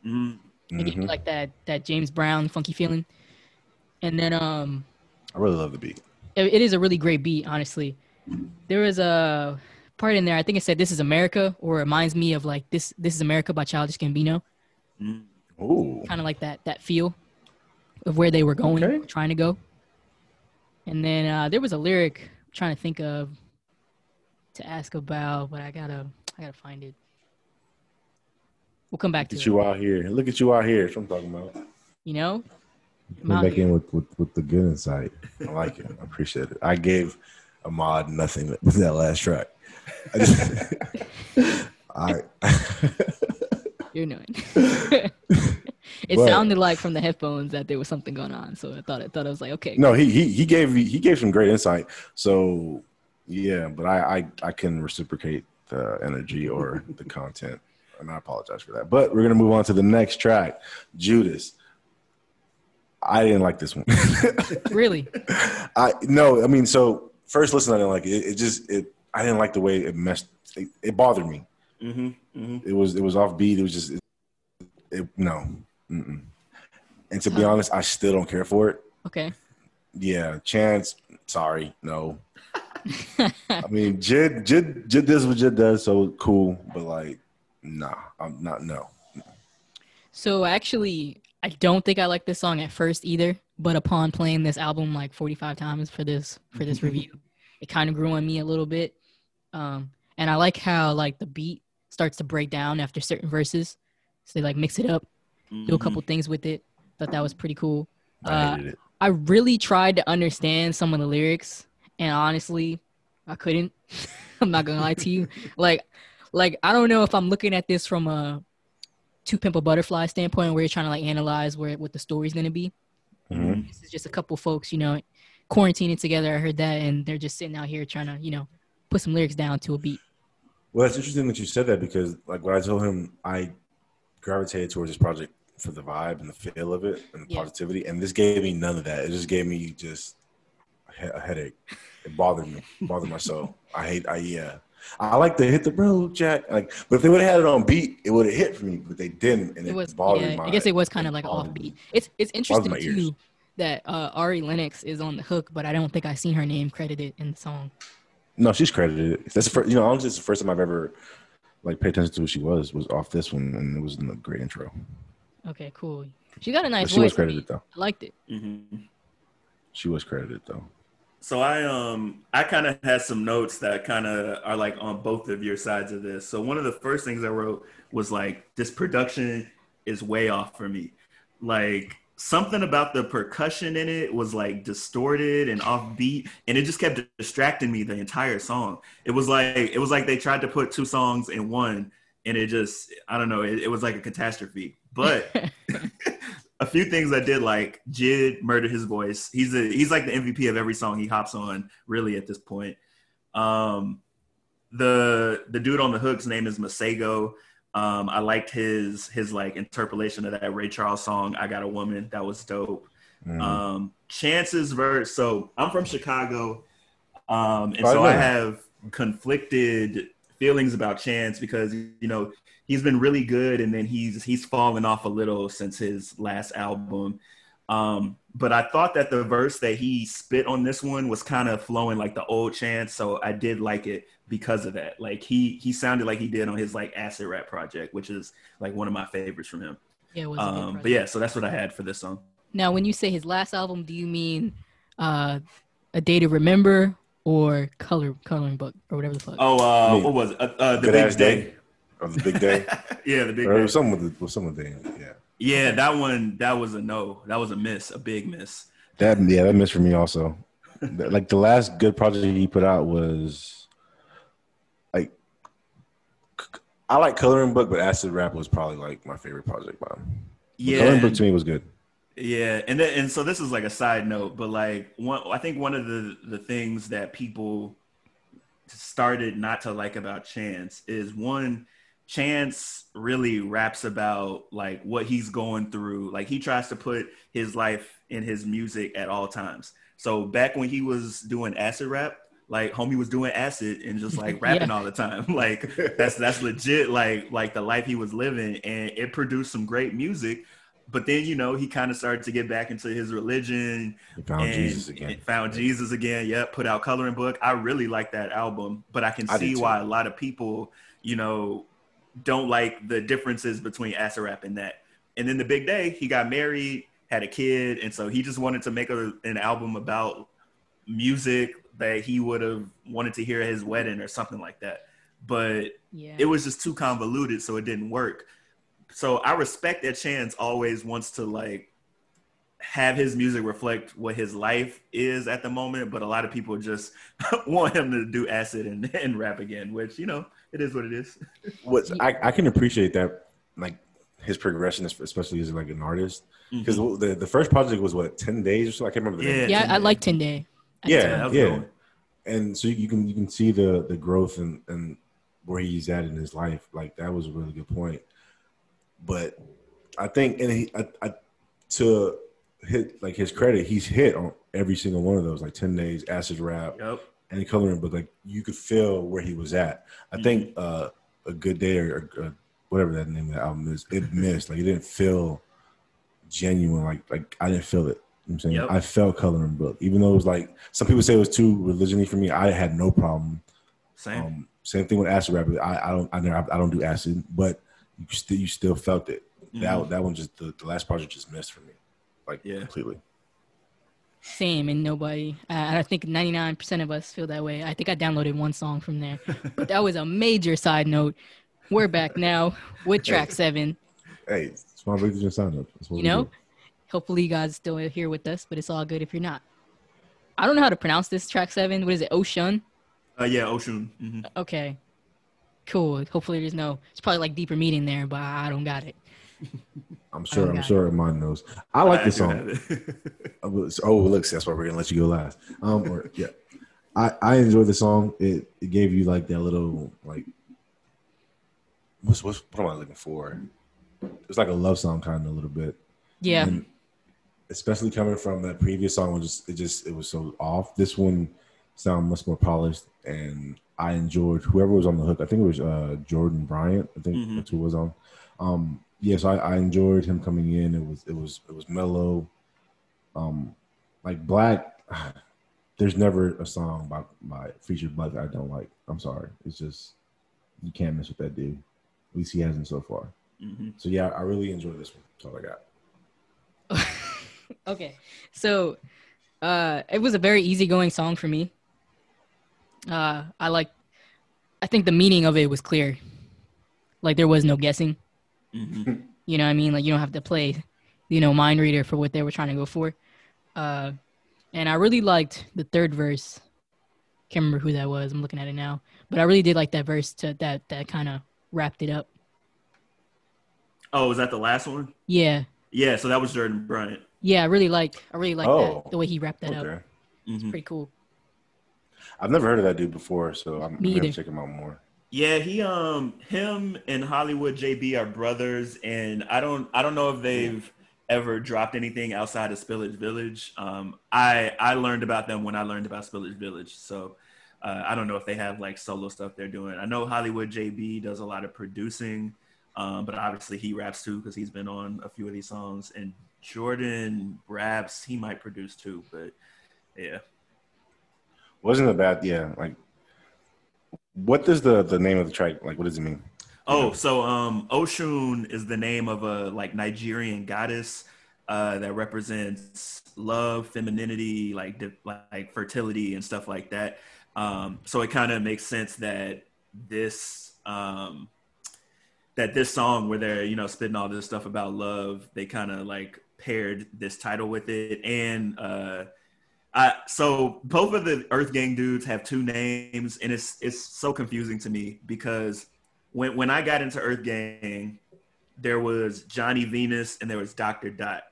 Speaker 5: Mm-hmm. It like that that James Brown funky feeling. And then um
Speaker 4: I really love the beat.
Speaker 5: It, it is a really great beat, honestly. There was a part in there, I think it said This is America, or reminds me of like this this is America by Childish Gambino.
Speaker 4: Mm. Ooh.
Speaker 5: Kind of like that that feel of where they were going, okay. trying to go. And then uh, there was a lyric I'm trying to think of to ask about, but I gotta I gotta find it. We'll come back
Speaker 4: Look
Speaker 5: to
Speaker 4: at you out here. Look at you out here. That's what I'm talking about.
Speaker 5: You know?
Speaker 4: Come back here. in with, with, with the good insight. I like it. I appreciate it. I gave Ahmad nothing with that last track. I just (laughs) I (laughs)
Speaker 5: You're annoying. (laughs) it but, sounded like from the headphones that there was something going on. So I thought I thought I was like, okay.
Speaker 4: No, he he he gave he gave some great insight. So yeah, but I I, I can reciprocate the energy or the (laughs) content, and I apologize for that. But we're gonna move on to the next track, Judas. I didn't like this one. (laughs)
Speaker 5: really? (laughs)
Speaker 4: I no. I mean, so first listen, I didn't like it. It, it just it. I didn't like the way it messed. It, it bothered me. Mm-hmm, mm-hmm. It was it was offbeat. It was just it, it, no. Mm-mm. And to be honest, I still don't care for it.
Speaker 5: Okay.
Speaker 4: Yeah, Chance. Sorry, no. (laughs) I mean, Jid, Jid, Jid does what Jid does, so cool. But like, nah, I'm not. No.
Speaker 5: So actually, I don't think I like this song at first either. But upon playing this album like 45 times for this for this (laughs) review, it kind of grew on me a little bit. Um, and I like how like the beat starts to break down after certain verses. So they like mix it up, do a couple things with it. Thought that was pretty cool.
Speaker 4: I
Speaker 5: Uh. I really tried to understand some of the lyrics, and honestly, I couldn't. (laughs) I'm not gonna lie to you. Like, like I don't know if I'm looking at this from a To Pimp a Butterfly standpoint, where you're trying to like analyze where what the story's gonna be.
Speaker 4: Mhm.
Speaker 5: This is just a couple folks, you know, quarantining together. I heard that, and they're just sitting out here trying to, you know, put some lyrics down to a beat.
Speaker 4: Well, it's interesting that you said that because, like, when I told him I gravitated towards this project for the vibe and the feel of it and the
Speaker 5: Yeah.
Speaker 4: positivity, and this gave me none of that. It just gave me just a he- a headache. It bothered me, bothered my soul. I hate. I yeah. I like to hit the road, Jack. Like, but if they would have had it on beat, it would have hit for me. But they didn't, and it,
Speaker 5: It was,
Speaker 4: bothered
Speaker 5: yeah,
Speaker 4: my.
Speaker 5: I guess it was kind of like off
Speaker 4: beat.
Speaker 5: It's it's interesting
Speaker 4: my ears.
Speaker 5: too that uh, Ari Lennox is on the hook, but I don't think I've seen her name credited in the song.
Speaker 4: No, she's credited. That's the first. You know, honestly, it's the first time I've ever like paid attention to who she was. Was off this one, and it was in the great intro.
Speaker 5: Okay, cool. She got a nice
Speaker 4: But she
Speaker 5: voice.
Speaker 4: was credited though.
Speaker 5: I liked it.
Speaker 3: Mm-hmm.
Speaker 4: She was credited though.
Speaker 3: So I um I kind of had some notes that kind of are like on both of your sides of this. So one of the first things I wrote was like this production is way off for me. Like something about the percussion in it was like distorted and offbeat and it just kept distracting me the entire song. It was like it was like they tried to put two songs in one and it just I don't know, it, it was like a catastrophe. But (laughs) a few things I did like Jid murdered his voice. He's a he's like the MVP of every song he hops on, really at this point. Um the the dude on the hook's name is Masego. Um I liked his his like interpolation of that Ray Charles song, I Got a Woman. That was dope.
Speaker 4: Mhm.
Speaker 3: Um Chance's verse. So I'm from Chicago. Um and
Speaker 4: Oh,
Speaker 3: so I have conflicted feelings about Chance because you know he's been really good and then he's he's fallen off a little since his last album um but i thought that the verse that he spit on this one was kind of flowing like the old chance so i did like it because of that like he he sounded like he did on his like acid rap project which is like one of my favorites from him
Speaker 5: Yeah, it was
Speaker 3: um but yeah so that's what i had for this song
Speaker 5: Now, when you say his last album, do you mean uh, a day to remember or color coloring book or whatever the fuck?
Speaker 3: oh uh
Speaker 4: Me.
Speaker 3: what was it uh, uh the
Speaker 4: Good
Speaker 3: big day,
Speaker 4: day. Of the big day. (laughs)
Speaker 3: yeah the big
Speaker 4: or
Speaker 3: day
Speaker 4: some with the with some of the yeah.
Speaker 3: yeah that one that was a no that was a miss a big miss
Speaker 4: That yeah, that missed for me also. Like the last good project he put out was like I like coloring book, but acid rap was probably like my favorite project by him. But
Speaker 3: yeah
Speaker 4: coloring book to me was good.
Speaker 3: Yeah, and then, and so this is like a side note, but like one, I think one of the the things that people started not to like about Chance is one, Chance really raps about like what he's going through. Like he tries to put his life in his music at all times. So back when he was doing acid rap, like homie was doing acid and just like (laughs) rapping all the time. (laughs) Like that's that's legit like like the life he was living and it produced some great music but then you know he kind of started to get back into his religion
Speaker 4: He found
Speaker 3: and,
Speaker 4: Jesus again.
Speaker 3: and found jesus again yeah put out coloring book i really like that album but i can
Speaker 4: I
Speaker 3: see
Speaker 4: too.
Speaker 3: why a lot of people you know don't like the differences between acid rap and that and then the big day he got married had a kid and so he just wanted to make a, an album about music that he would have wanted to hear at his wedding or something like that but
Speaker 5: yeah.
Speaker 3: it was just too convoluted, so it didn't work. So I respect that Chance always wants to like have his music reflect what his life is at the moment, but a lot of people just (laughs) want him to do acid and, and rap again, which you know it is what it is.
Speaker 4: What I, I can appreciate that like his progression, especially as like an artist. Because the the first project was what ten days or so. I can't remember the name.
Speaker 3: Mm-hmm. Yeah.
Speaker 5: yeah, I like Ten Day. at the
Speaker 4: Yeah,
Speaker 5: time.
Speaker 3: that was
Speaker 4: yeah. and so you can you can see the the growth and and where he's at in his life. Like that was a really good point. But I think and he I, I, to hit like his credit, he's hit on every single one of those, like ten days, acid rap,
Speaker 3: Yep.
Speaker 4: And coloring book. Like you could feel where he was at. I think uh, a good day or, or whatever that name of the album is, it (laughs) missed. Like it didn't feel genuine. Like like I didn't feel it. You know I'm saying
Speaker 3: Yep.
Speaker 4: I felt coloring book, even though it was like some people say it was too religiony for me. I had no problem.
Speaker 3: Same.
Speaker 4: Um, same thing with acid rap. I, I don't I never I don't do acid, but you still you still felt it. That that one just the, the last project just missed for me, like
Speaker 3: Mm-hmm. Yeah.
Speaker 4: completely.
Speaker 5: Same, and nobody. I, I think 99% of us feel that way. I think I downloaded one song from there, (laughs) but that was a major side note. We're back now with track seven.
Speaker 4: Hey, small breakthroughs and sign up.
Speaker 5: You know,
Speaker 4: do.
Speaker 5: hopefully you guys still here with us, but it's all good if you're not. I don't know how to pronounce this track seven. What is it? Ocean.
Speaker 3: uh, yeah, Oshun. hmm
Speaker 5: Okay. Cool. Hopefully there's no. It's probably like deeper meaning there, but I don't got it. (laughs)
Speaker 4: I'm sure. I'm
Speaker 5: got
Speaker 4: sure mine knows. I like the song. (laughs) Oh, look, that's why we're gonna let you go last. Um, or yeah, I I enjoyed the song. It it gave you like that little like what's what's what am I looking for? It's like a love song kind of a little bit,
Speaker 5: Yeah.
Speaker 4: And especially coming from that previous song. Was just it just it was so off. This one sounded much more polished, and I enjoyed whoever was on the hook. I think it was uh Jurdan Bryant. I think
Speaker 3: Mhm.
Speaker 4: that's who was on. Um, yes, I, I enjoyed him coming in. It was it was it was mellow. Um, like 6lack. (sighs) There's never a song by by featured 6lack that I don't like. I'm sorry. It's just you can't mess with that dude. At least he hasn't so far.
Speaker 3: hmm
Speaker 4: So yeah, I really enjoyed this one. That's all I got. (laughs)
Speaker 5: okay. So uh it was a very easygoing song for me. Uh I like I think the meaning of it was clear. Like there was no guessing.
Speaker 3: Hmm (laughs)
Speaker 5: You know what I mean? Like you don't have to play, you know, mind reader for what they were trying to go for. Uh and I really liked the third verse. Can't remember who that was. I'm looking at it now. But I really did like that verse to that that kind of wrapped it up.
Speaker 3: Oh, was that the last one?
Speaker 5: Yeah.
Speaker 3: Yeah, so that was Jurdan Bryant.
Speaker 5: Yeah, I really liked I really liked
Speaker 4: Oh.
Speaker 5: that the way he wrapped that up.
Speaker 4: Okay.
Speaker 3: Mhm.
Speaker 5: Pretty cool.
Speaker 4: I've never heard of that dude before, so I'm,
Speaker 5: Me
Speaker 4: I'm gonna check him out more.
Speaker 3: Yeah, he um him and Hollywood JB are brothers, and I don't I don't know if they've ever dropped anything outside of Spillage Village. Um, I I learned about them when I learned about Spillage Village, so uh, I don't know if they have like solo stuff they're doing. I know Hollywood JB does a lot of producing, um, but obviously he raps too because he's been on a few of these songs. And Jurdan raps, he might produce too, but yeah.
Speaker 4: Wasn't a bad, yeah. Like, what does the the name of the track like? What does it mean?
Speaker 3: Oh, so um, Oshun is the name of a like Nigerian goddess uh, that represents love, femininity, like di- like fertility and stuff like that. Um, so it kind of makes sense that this um, that this song where they're you know spitting all this stuff about love, they kind of like paired this title with it and. Uh, I, so both of the Earth Gang dudes have two names, and it's it's so confusing to me because when when I got into Earth Gang, there was Johnny Venus and there was Doctur Dot,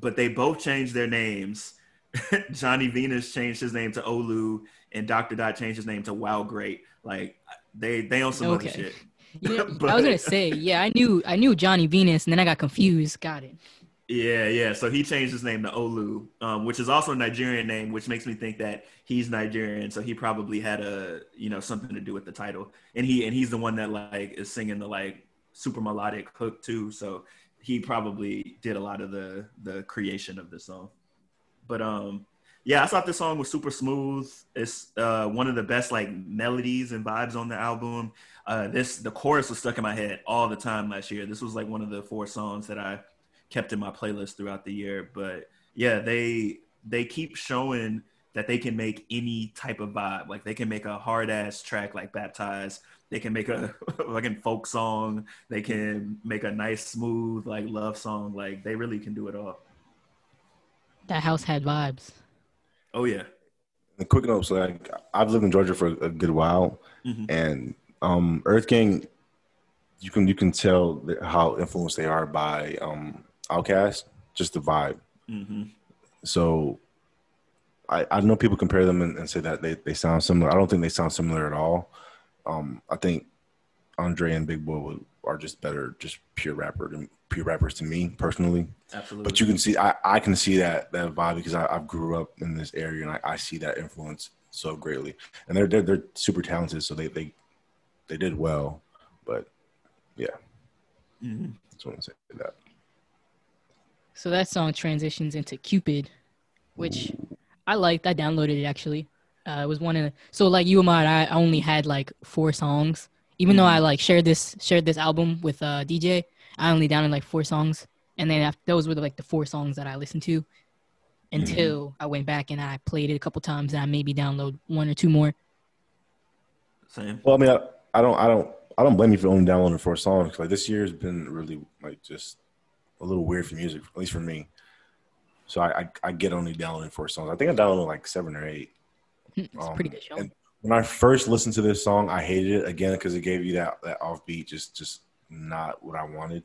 Speaker 3: but they both changed their names. (laughs) Johnny Venus changed his name to Olu, and Doctur Dot changed his name to WowGr8. Like they they own some other
Speaker 5: Okay.
Speaker 3: shit.
Speaker 5: You (laughs) know,
Speaker 3: But-
Speaker 5: I was gonna say, yeah, I knew I knew Johnny Venus, and then I got confused. Got it.
Speaker 3: Yeah, yeah. So he changed his name to Olu, um, which is also a Nigerian name, which makes me think that he's Nigerian. So he probably had a you know something to do with the title, and he and he's the one that like is singing the like super melodic hook too. So he probably did a lot of the the creation of this song. But um, yeah, I thought this song was super smooth. It's uh, one of the best like melodies and vibes on the album. Uh, this the chorus was stuck in my head all the time last year. This was like one of the four songs that I kept in my playlist throughout the year. But yeah, they they keep showing that they can make any type of vibe. Like they can make a hard ass track like Baptized. They can make a (laughs) fucking folk song. They can make a nice smooth like love song. Like they really can do it all.
Speaker 5: That house had vibes.
Speaker 3: Oh yeah.
Speaker 4: A quick note: so like, I've lived in Georgia for a good while,
Speaker 3: Mhm.
Speaker 4: and um, Earth Gang, you can you can tell how influenced they are by um, Outkast, just the vibe.
Speaker 3: hmm
Speaker 4: So, I I know people compare them and, and say that they, they sound similar. I don't think they sound similar at all. Um, I think Andre and Big Boi are just better, just pure rapper than pure rappers to me personally.
Speaker 3: Absolutely.
Speaker 4: But you can see, I, I can see that that vibe because I, I grew up in this area and I, I see that influence so greatly. And they're they're, they're super talented, so they they they did well. But yeah,
Speaker 3: Mhm.
Speaker 4: Just want to say that.
Speaker 5: So that song transitions into Cupid, which I liked. I downloaded it actually. Uh, it was one of the, so like you and I I only had like four songs. Even though I like shared this shared this album with uh, DJ, I only downloaded like four songs, and then after, those were like the four songs that I listened to until I went back and I played it a couple times and I maybe download one or two more.
Speaker 3: Same.
Speaker 4: Well, I mean, I, I don't, I don't, I don't blame you for only downloading four songs. Like this year has been really like just a little weird for music, at least for me. So I, I, I get only downloading four songs. I think I downloaded like seven or eight.
Speaker 5: It's
Speaker 4: Um,
Speaker 5: pretty good show.
Speaker 4: and when I first listened to this song, I hated it again because it gave you that that offbeat, just just not what I wanted.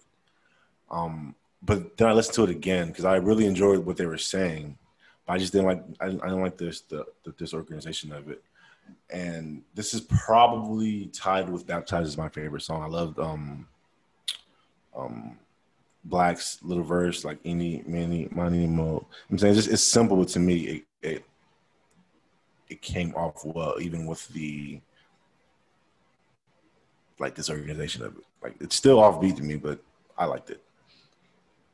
Speaker 4: Um, but then I listened to it again because I really enjoyed what they were saying, but I just didn't like I, I didn't like this the, the disorganization of it. And this is probably tied with "Baptized" as my favorite song. I loved um um 6lack's little verse like any many money mo. I'm saying it's just it's simple to me. It, it it came off well, even with the like disorganization of it. Like it's still offbeat to me, but I liked it.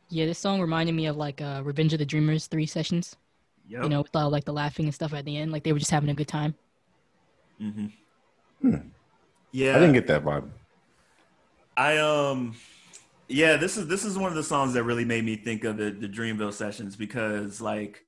Speaker 5: Yeah, this song reminded me of like uh, Revenge of the Dreamers three sessions.
Speaker 3: Yep.
Speaker 5: You know, with all like the laughing and stuff at the end, like they were just having a good time.
Speaker 3: hmm
Speaker 4: Hmm.
Speaker 3: Yeah.
Speaker 4: I didn't get that vibe.
Speaker 3: I um yeah, this is this is one of the songs that really made me think of the the Dreamville sessions because like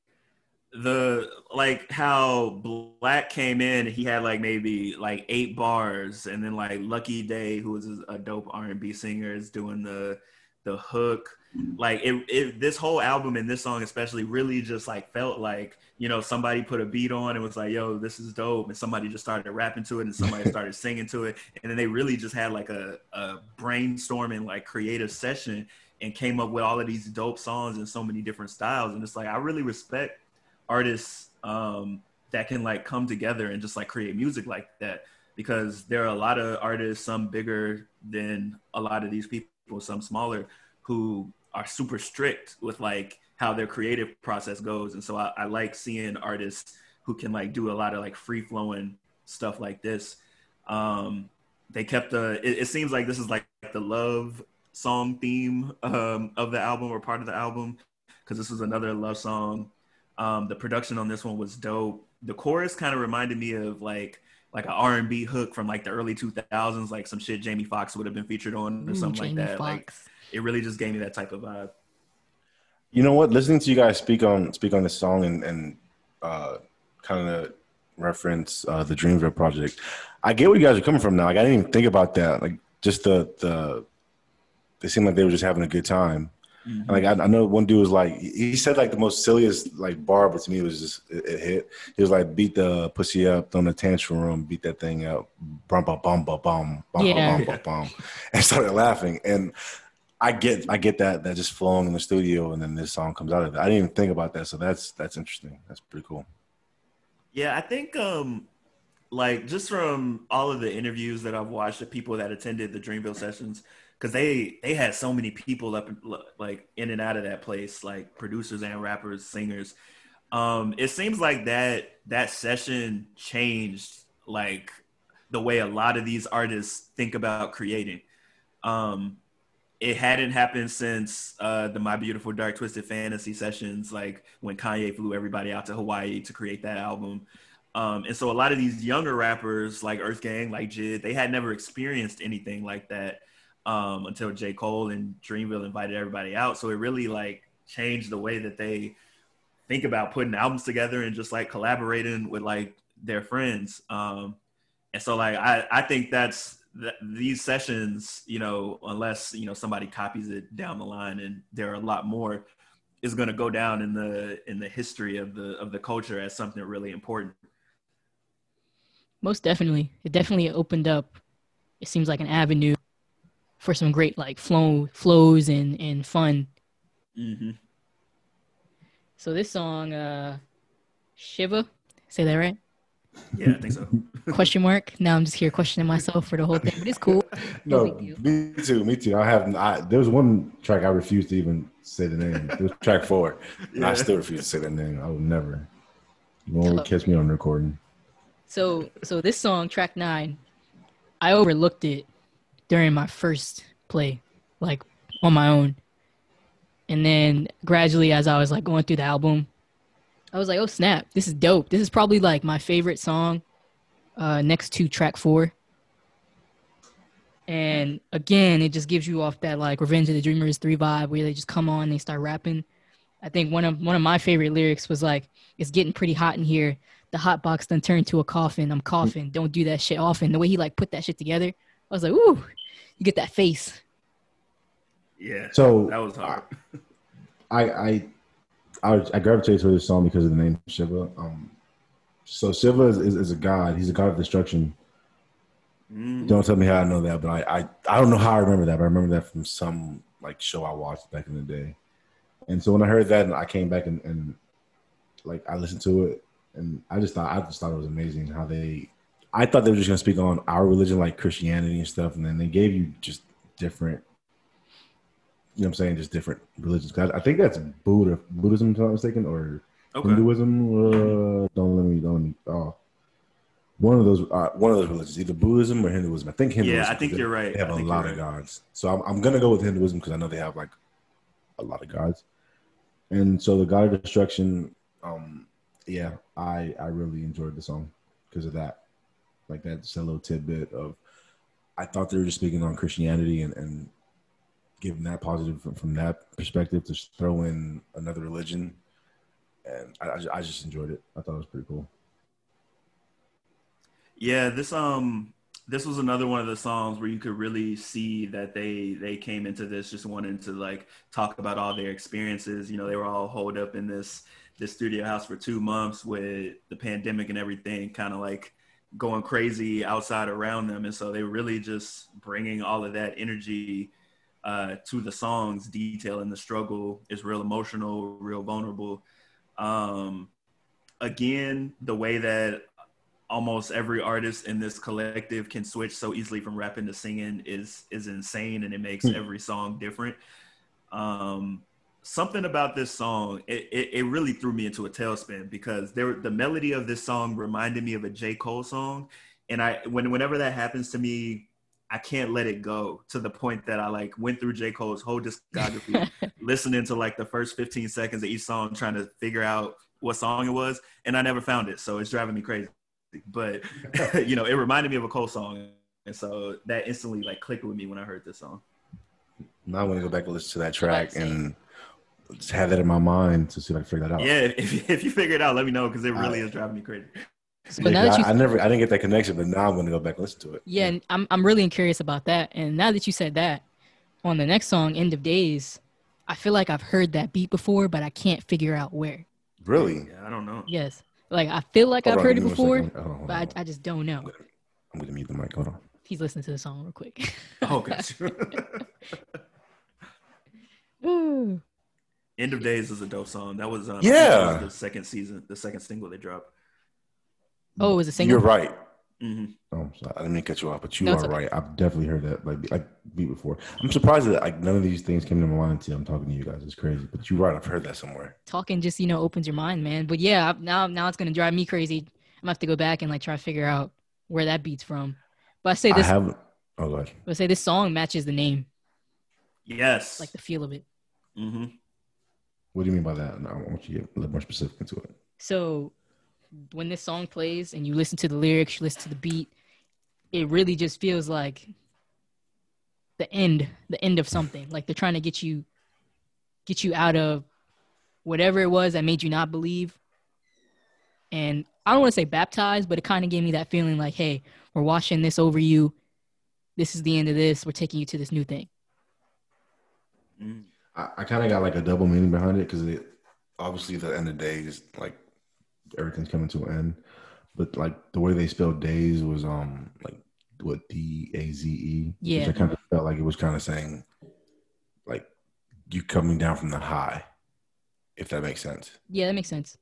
Speaker 3: the like how 6lack came in, he had like maybe like eight bars, and then like Lucky Daye, who was a dope R and B singer, is doing the the hook. Like it, it, this whole album and this song especially really just like felt like you know somebody put a beat on and was like, "Yo, this is dope," and somebody just started rapping to it and somebody (laughs) started singing to it, and then they really just had like a, a brainstorming like creative session and came up with all of these dope songs in so many different styles. And it's like I really respect artists um, that can like come together and just like create music like that because there are a lot of artists, some bigger than a lot of these people, some smaller, who are super strict with like how their creative process goes. And so I, I like seeing artists who can like do a lot of like free flowing stuff like this. Um, they kept the, it, it seems like this is like the love song theme um, of the album or part of the album because this was another love song. Um, the production on this one was dope. The chorus kind of reminded me of like like an R and B hook from like the early 2000s, like some shit Jamie Foxx would have been featured on or something
Speaker 5: Jamie
Speaker 3: like that. Like
Speaker 5: Foxx.
Speaker 3: It really just gave me that type of vibe.
Speaker 4: You know what? Listening to you guys speak on speak on this song and and uh, kind of reference uh, the Dreamville project, I get where you guys are coming from now. Like I didn't even think about that. Like just the the they seemed like they were just having a good time. And, like I, I know one dude was like he said like the most silliest like bar, but to me it was just it, it hit. He was like beat the pussy up, throw in the tantrum room, beat that thing up, bum bum bum bum bum bum
Speaker 5: Yeah.
Speaker 4: bum bum bum, (laughs) and started laughing. And I get I get that that just flowing in the studio, and then this song comes out of it. I didn't even think about that, so that's that's interesting. That's pretty cool.
Speaker 3: Yeah, I think um like just from all of the interviews that I've watched of people that attended the Dreamville sessions because they they had so many people up like in and out of that place like producers and rappers singers um it seems like that that session changed like the way a lot of these artists think about creating um it hadn't happened since uh, the My Beautiful Dark Twisted Fantasy sessions, like when Kanye flew everybody out to Hawaii to create that album. Um, and so a lot of these younger rappers like Earth Gang, like Jid, they had never experienced anything like that um, until J. Cole and Dreamville invited everybody out. So it really like changed the way that they think about putting albums together and just like collaborating with like their friends. Um, and so like I, I think that's th- these sessions, you know, unless you know somebody copies it down the line, and there are a lot more, is going to go down in the in the history of the of the culture as something really important.
Speaker 5: Most definitely. It definitely opened up it seems like an avenue for some great like flow flows and, and fun.
Speaker 3: Mm-hmm.
Speaker 5: So this song, uh Shiva, say that right?
Speaker 3: Yeah, I think so. (laughs)
Speaker 5: Question mark. Now I'm just here questioning myself for the whole thing, but it's cool. No
Speaker 4: No,
Speaker 5: big deal.
Speaker 4: me too, me too. I have. I, there was one track I refused to even say the name. It was track four, and I still refuse to say that name. I would never. You won't
Speaker 5: Hello.
Speaker 4: catch me on recording.
Speaker 5: So so this song, track nine, I overlooked it during my first play. like on my own. And then gradually, as I was like going through the album, I was like, "Oh snap! This is dope. This is probably like my favorite song, uh, next to track four. And again, it just gives you off that like Revenge of the Dreamers three vibe, where they just come on, and they start rapping. I think one of one of my favorite lyrics was like, "It's getting pretty hot in here. The hot box then turned to a coffin. I'm coughing. Don't do that shit often." The way he like put that shit together, I was like, "Ooh, you get that face."
Speaker 3: Yeah.
Speaker 4: So
Speaker 3: that was hard.
Speaker 4: I I I, I gravitated to this song because of the name Shiva. Um, so Shiva is, is, is a god. He's a god of destruction.
Speaker 3: Mm.
Speaker 4: Don't tell me how I know that, but I, I I don't know how I remember that, but I remember that from some like show I watched back in the day. And so when I heard that, and I came back and, and like I listened to it, and I just thought I just thought it was amazing how they. I thought they were just gonna speak on our religion, like Christianity and stuff, and then they gave you just different. You know what I'm saying? Just different religions. 'Cause I, think that's Buddha, Buddhism, if I'm not mistaken, or
Speaker 3: Okay.
Speaker 4: Hinduism. Uh, don't let me. Don't let me. Oh, one of those. Uh, one of those religions, either Buddhism or Hinduism. I think Hinduism.
Speaker 3: Yeah, I think you're right.
Speaker 4: They have
Speaker 3: I
Speaker 4: a lot of
Speaker 3: right.
Speaker 4: gods, so I'm, I'm gonna go with Hinduism because I know they have like a lot of gods. And so the God of Destruction, um, yeah, I I really enjoyed the song because of that. Like that, just a little tidbit of, I thought they were just speaking on Christianity and and giving that positive from, from that perspective to throw in another religion, and I I I just enjoyed it. I thought it was pretty cool.
Speaker 3: Yeah, this um this was another one of the songs where you could really see that they they came into this just wanting to like talk about all their experiences. You know, they were all holed up in this this studio house for two months with the pandemic and everything, kind of like going crazy outside around them, and so they were really just bringing all of that energy uh, to the songs, detailing the struggle. is real emotional, real vulnerable. Um, again, the way that almost every artist in this collective can switch so easily from rapping to singing is is insane and it makes
Speaker 4: Hmm.
Speaker 3: every song different um something about this song it, it, it really threw me into a tailspin because there the melody of this song reminded me of a j cole song and i when whenever that happens to me i can't let it go to the point that i like went through j. Cole's whole discography (laughs) listening to like the first 15 seconds of each song trying to figure out what song it was and i never found it so it's driving me crazy. But (laughs) you know it reminded me of a Cole song and so that instantly like clicked with me when i heard this song.
Speaker 4: Now I'm gonna go back and listen to that track and just have that in my mind to see if I can figure that out.
Speaker 3: yeah if, if you figure it out let me know because it really
Speaker 4: Uh,
Speaker 3: is driving me crazy
Speaker 5: But now
Speaker 4: Yeah,
Speaker 5: that you
Speaker 4: I, I never, I didn't get that connection, but now I'm gonna go back and listen to it.
Speaker 5: Yeah, and I'm I'm really curious about that. And now that you said that, on the next song, "End of Days," I feel like I've heard that beat before, but I can't figure out where.
Speaker 4: Really?
Speaker 3: yeah i don't know
Speaker 5: Yes, like I feel like
Speaker 4: Hold
Speaker 5: I've
Speaker 4: on,
Speaker 5: heard it before,
Speaker 4: second. On,
Speaker 5: but I. I just don't know.
Speaker 4: I'm gonna mute the mic. Hold on.
Speaker 5: He's listening to the song real quick.
Speaker 3: oh gosh (laughs) (laughs) end of days is a dope song that was um,
Speaker 4: Yeah.
Speaker 3: was the second season the second single they dropped
Speaker 5: oh, it was a single.
Speaker 4: You're right.
Speaker 3: hmm
Speaker 4: Oh, I'm sorry. I didn't mean to cut you off, but you
Speaker 5: No,
Speaker 4: are
Speaker 5: okay.
Speaker 4: right. I've definitely heard that like like beat before. I'm surprised that like none of these things came to my mind until I'm talking to you guys. It's crazy, but you're right. I've heard that somewhere.
Speaker 5: Talking just you know opens your mind, man. But yeah, now now it's gonna drive me crazy. I'm gonna have to go back and like try to figure out where that beat's from. But I say
Speaker 4: I
Speaker 5: this,
Speaker 4: haven't. Oh, God.
Speaker 5: I say this song matches the name,
Speaker 3: yes
Speaker 5: like the feel of it.
Speaker 3: hmm
Speaker 4: What do you mean by that? No, I want you to get a little more specific into it.
Speaker 5: So when this song plays and you listen to the lyrics, you listen to the beat, it really just feels like the end, the end of something. Like they're trying to get you get you out of whatever it was that made you not believe. And I don't want to say baptized, but it kind of gave me that feeling like, hey, we're washing this over you. This is the end of this. We're taking you to this new thing.
Speaker 3: hmm
Speaker 4: I, I kind of got like a double meaning behind it because it obviously the end of days like everything's coming to an end, but like the way they spelled days was um like what D A Z E.
Speaker 5: Yeah.
Speaker 4: which I kind of felt like it was kind of saying like you coming down from the high, if that makes sense.
Speaker 5: Yeah, that makes sense.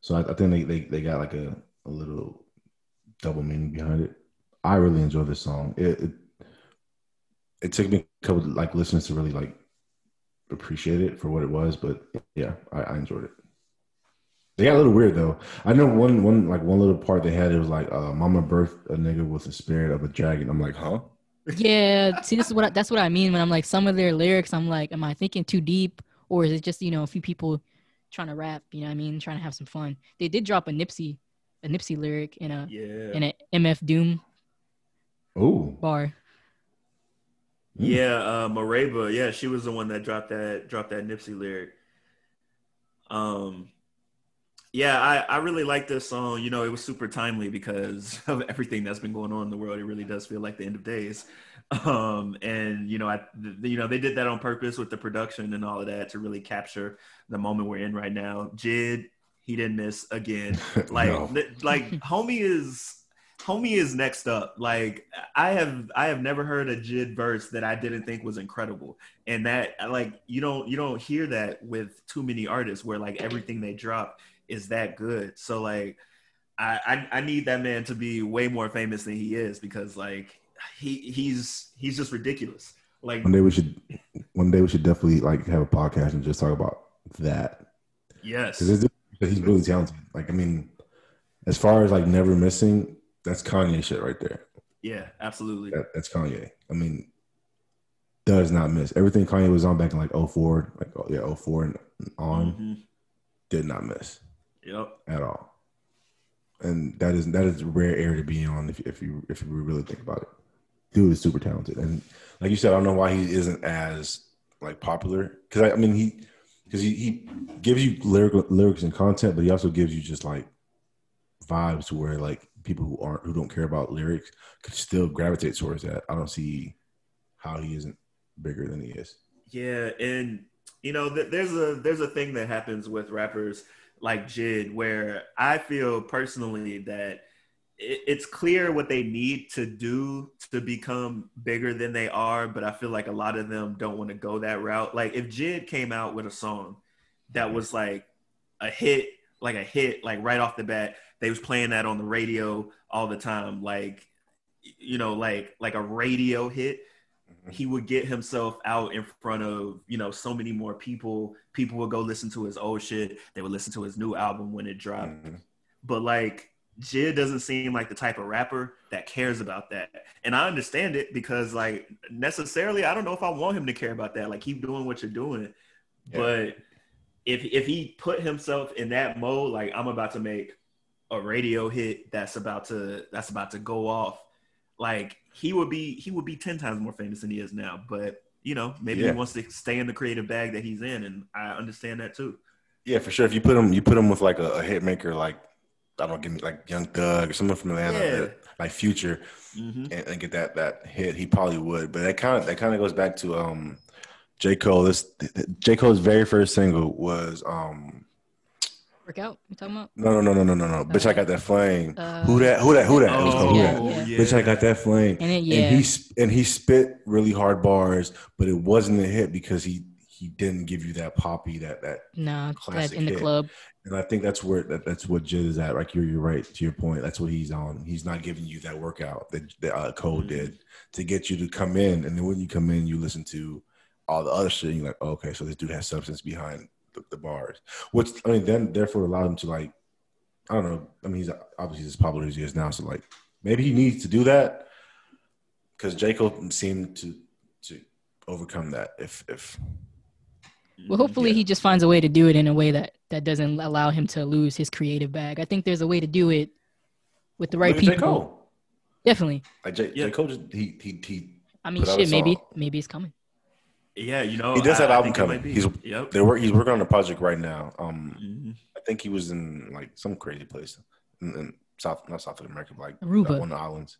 Speaker 4: So I, I think they, they they got like a, a little double meaning behind it. I really enjoy this song. It, it it took me a couple like listeners to really like appreciate it for what it was, but yeah, I, I enjoyed it. They got a little weird though. I know one one like one little part they had it was like uh, "Mama birthed a nigga with the spirit of a dragon." I'm like, huh?
Speaker 5: yeah, see, this is what I, that's what I mean when I'm like some of their lyrics. I'm like, am I thinking too deep, or is it just you know a few people trying to rap? You know, what I mean, trying to have some fun. They did drop a Nipsey, a Nipsey lyric in a
Speaker 3: Yeah.
Speaker 5: in a MF Doom
Speaker 4: Oh,
Speaker 5: bar.
Speaker 3: Yeah, uh Mereba, yeah, she was the one that dropped that dropped that Nipsey lyric. Um yeah, I, I really like this song. You know, it was super timely because (laughs) of everything that's been going on in the world. It really does feel like the end of days. (laughs) Um, and you know, I, th- you know, they did that on purpose with the production and all of that to really capture the moment we're in right now. Jid, he didn't miss again. (laughs) Like,
Speaker 4: No.
Speaker 3: li- like homie is homie is next up. Like, I have I have never heard a Jid verse that I didn't think was incredible, and that like you don't you don't hear that with too many artists where like everything they drop is that good. So like I, I I need that man to be way more famous than he is because like he he's he's just ridiculous. Like
Speaker 4: one day we should, one day we should definitely like have a podcast and just talk about that
Speaker 3: yes.
Speaker 4: because he's really talented. Like, I mean, as far as like never missing, that's Kanye shit right there.
Speaker 3: Yeah, absolutely.
Speaker 4: That, that's Kanye. I mean, does not miss everything Kanye was on back in like 04, like oh, yeah, 04 and on.
Speaker 3: Mhm.
Speaker 4: Did not miss
Speaker 3: Yep.
Speaker 4: at all. And that is that is a rare air to be on if if you if you really think about it. Dude is super talented, and like you said, I don't know why he isn't as like popular because I, I mean he because he, he gives you lyrical lyrics and content, but he also gives you just like vibes to where like people who aren't who don't care about lyrics could still gravitate towards that. I don't see how he isn't bigger than he is.
Speaker 3: Yeah, and you know, th- there's a there's a thing that happens with rappers like Jid where I feel personally that it's clear what they need to do to become bigger than they are, but I feel like a lot of them don't want to go that route. Like if Jid came out with a song that was like a hit, like a hit, like right off the bat, they was playing that on the radio all the time, like you know, like like a radio hit he would get himself out in front of you know so many more people. People would go listen to his old shit. They would listen to his new album when it dropped.
Speaker 4: Mhm.
Speaker 3: but like Jid doesn't seem like the type of rapper that cares about that. And i understand it because like necessarily i don't know if i want him to care about that. Like keep doing what you're doing.
Speaker 4: Yeah.
Speaker 3: but if if he put himself in that mode like i'm about to make a radio hit that's about to that's about to go off like he would be he would be 10 times more famous than he is now but you know maybe
Speaker 4: Yeah.
Speaker 3: he wants to stay in the creative bag that he's in and i understand that too
Speaker 4: Yeah, for sure. If you put him, you put him with like a, a hit maker, like I don't give me like Young Thug or someone from Atlanta,
Speaker 3: Yeah.
Speaker 4: like Future,
Speaker 3: hmm
Speaker 4: and, and get that that hit, he probably would. But that kind of that kind of goes back to um, J Cole. This J Cole's very first single was um,
Speaker 5: Workout? You talking about?
Speaker 4: no no no no no no no, bitch I got that flame.
Speaker 5: Uh,
Speaker 4: who that? Who that? Who that? It was called Who
Speaker 5: yeah,
Speaker 4: that?
Speaker 5: yeah.
Speaker 3: yeah.
Speaker 4: Bitch I got that flame.
Speaker 5: And it, yeah.
Speaker 4: And he and he spit really hard bars, but it wasn't a hit because he he didn't give you that poppy that that
Speaker 5: no, that
Speaker 4: classic
Speaker 5: in the
Speaker 4: hit.
Speaker 5: club.
Speaker 4: And I think that's where that, that's what Jid is at. Like you're you're right to your point. That's what he's on. He's not giving you that workout that, that uh, Cole
Speaker 3: Mhm.
Speaker 4: did to get you to come in. And then when you come in, you listen to all the other shit. And you're like, oh, okay, so this dude has substance behind the, the bars. Which I mean, then therefore allowed him to like, I don't know. I mean, he's obviously as popular as he is now. So like, maybe he needs to do that because J Cole seemed to to overcome that. If if
Speaker 5: Well, hopefully he just finds a way to do it in a way that that doesn't allow him to lose his creative bag. I think there's a way to do it with the right
Speaker 4: Look J.
Speaker 5: people.
Speaker 4: Cole.
Speaker 5: Definitely.
Speaker 4: Like J,
Speaker 3: Yeah.
Speaker 4: J Cole, just, he he he
Speaker 5: I mean,
Speaker 4: Put out a
Speaker 5: shit. Maybe maybe it's coming.
Speaker 3: Yeah you know
Speaker 4: He does
Speaker 3: I-
Speaker 4: have
Speaker 3: I
Speaker 4: album
Speaker 3: think
Speaker 4: coming. He's-
Speaker 3: yep
Speaker 4: They're work, he's working on a project right now. Um,
Speaker 3: Mhm.
Speaker 4: I think he was in like some crazy place in, in South, not South America, but like
Speaker 5: Aruba.
Speaker 4: one of the islands.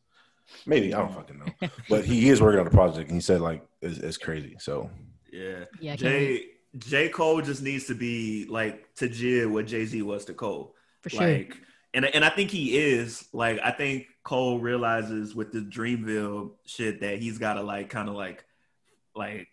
Speaker 4: Maybe I don't fucking know, but he is working on a project, and he said like it's, it's crazy. So
Speaker 3: yeah
Speaker 5: Yeah, I can't
Speaker 3: J J Cole just needs to be like to Jid what Jay Z was to Cole
Speaker 5: For sure.
Speaker 3: Like, and and I think he is. Like, I think Cole realizes with the Dreamville shit that he's got to like kind of like, like,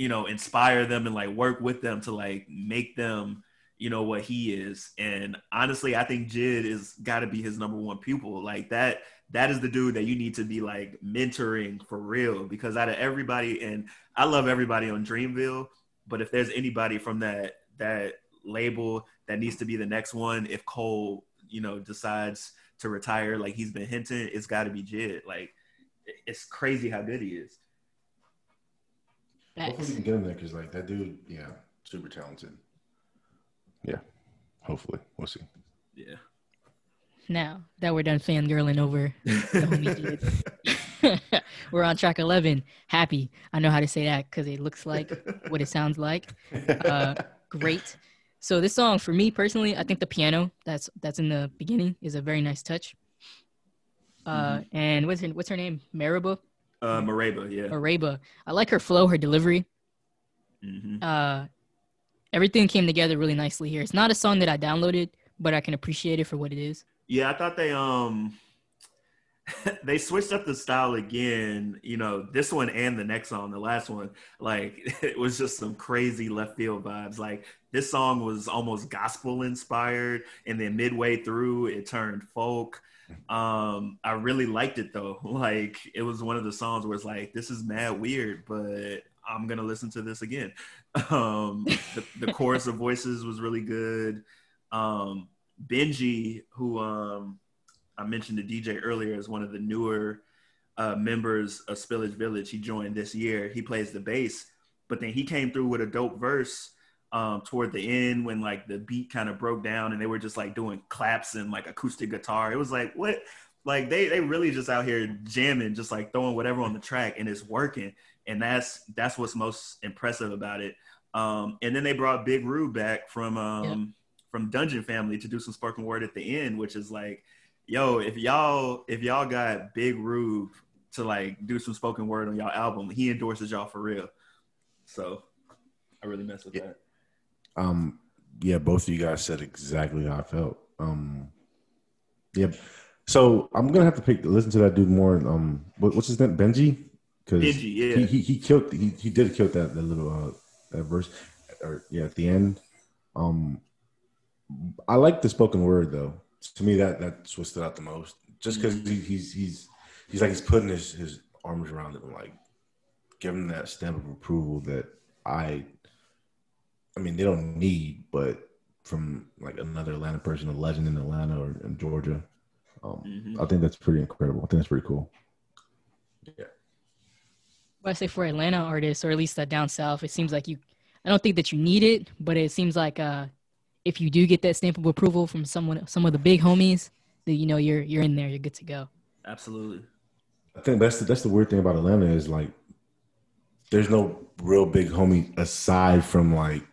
Speaker 3: you know, inspire them and like work with them to like make them, you know, what he is. And honestly, I think Jid is got to be his number one pupil. Like that. That is the dude that you need to be like mentoring for real. Because out of everybody, and I love everybody on Dreamville, but if there's anybody from that that label that needs to be the next one if Cole, you know, decides to retire like he's been hinting, it's got to be Jid. Like it's crazy how good he is.
Speaker 4: Hopefully
Speaker 5: Facts.
Speaker 4: we can get him there because like that dude, yeah, super talented. Yeah, hopefully we'll see.
Speaker 3: Yeah.
Speaker 5: Now that we're done fangirling over the homie (laughs) dudes, (laughs) we're on track 11. Happy. I know how to say that because it looks like what it sounds like. Uh, great. So this song, for me personally, I think the piano that's that's in the beginning is a very nice touch. Uh, and what's her what's her name? Mereba.
Speaker 3: Uh, Mereba, yeah.
Speaker 5: Mereba. I like her flow, her delivery.
Speaker 3: hmm
Speaker 5: Uh, everything came together really nicely here. It's not a song that I downloaded, but I can appreciate it for what it is.
Speaker 3: Yeah, I thought they um (laughs) they switched up the style again. You know, this one and the next song, the last one, like (laughs) it was just some crazy left field vibes. Like this song was almost gospel inspired, and then midway through it turned folk. Um, I really liked it though. (laughs) Like it was one of the songs where it's like, this is mad weird, but I'm gonna listen to this again. (laughs) Um, the, the chorus of voices was really good. Um, Benji, who um, I mentioned the DJ earlier, is one of the newer uh, members of Spillage Village. He joined this year. He plays the bass, but then he came through with a dope verse um, toward the end when like the beat kind of broke down and they were just like doing claps and like acoustic guitar. It was like what? Like they they really just out here jamming, just like throwing whatever on the track, and it's working. And that's that's what's most impressive about it. Um, and then they brought Big Rube back from um, from Dungeon Family to do some spoken word at the end, which is like, yo, if y'all if y'all got Big Rube to like do some spoken word on y'all album, he endorses y'all for real. So I really mess with that.
Speaker 4: Um, yeah, both of you guys said exactly how I felt. Um, yeah, so I'm gonna have to pick listen to that dude more. Um, what, what's his name? Benji. Because
Speaker 3: Benji, yeah.
Speaker 4: he, he he killed he he did kill that that little uh that verse or yeah at the end. Um, I like the spoken word though. To me, that that's what stood out the most. Just because he, he's he's he's like he's putting his his arms around it and like giving that stamp of approval that I. I mean, they don't need, but from like another Atlanta person, a legend in Atlanta or in Georgia, um,
Speaker 3: Mhm.
Speaker 4: I think that's pretty incredible. I think that's pretty cool. Yeah.
Speaker 5: But I say for Atlanta artists, or at least uh, down south, it seems like you. I don't think that you need it, but it seems like uh, if you do get that stamp of approval from someone, some of the big homies, that you know you're you're in there, you're good to go.
Speaker 3: Absolutely.
Speaker 4: I think that's the, that's the weird thing about Atlanta is like there's no real big homie aside from like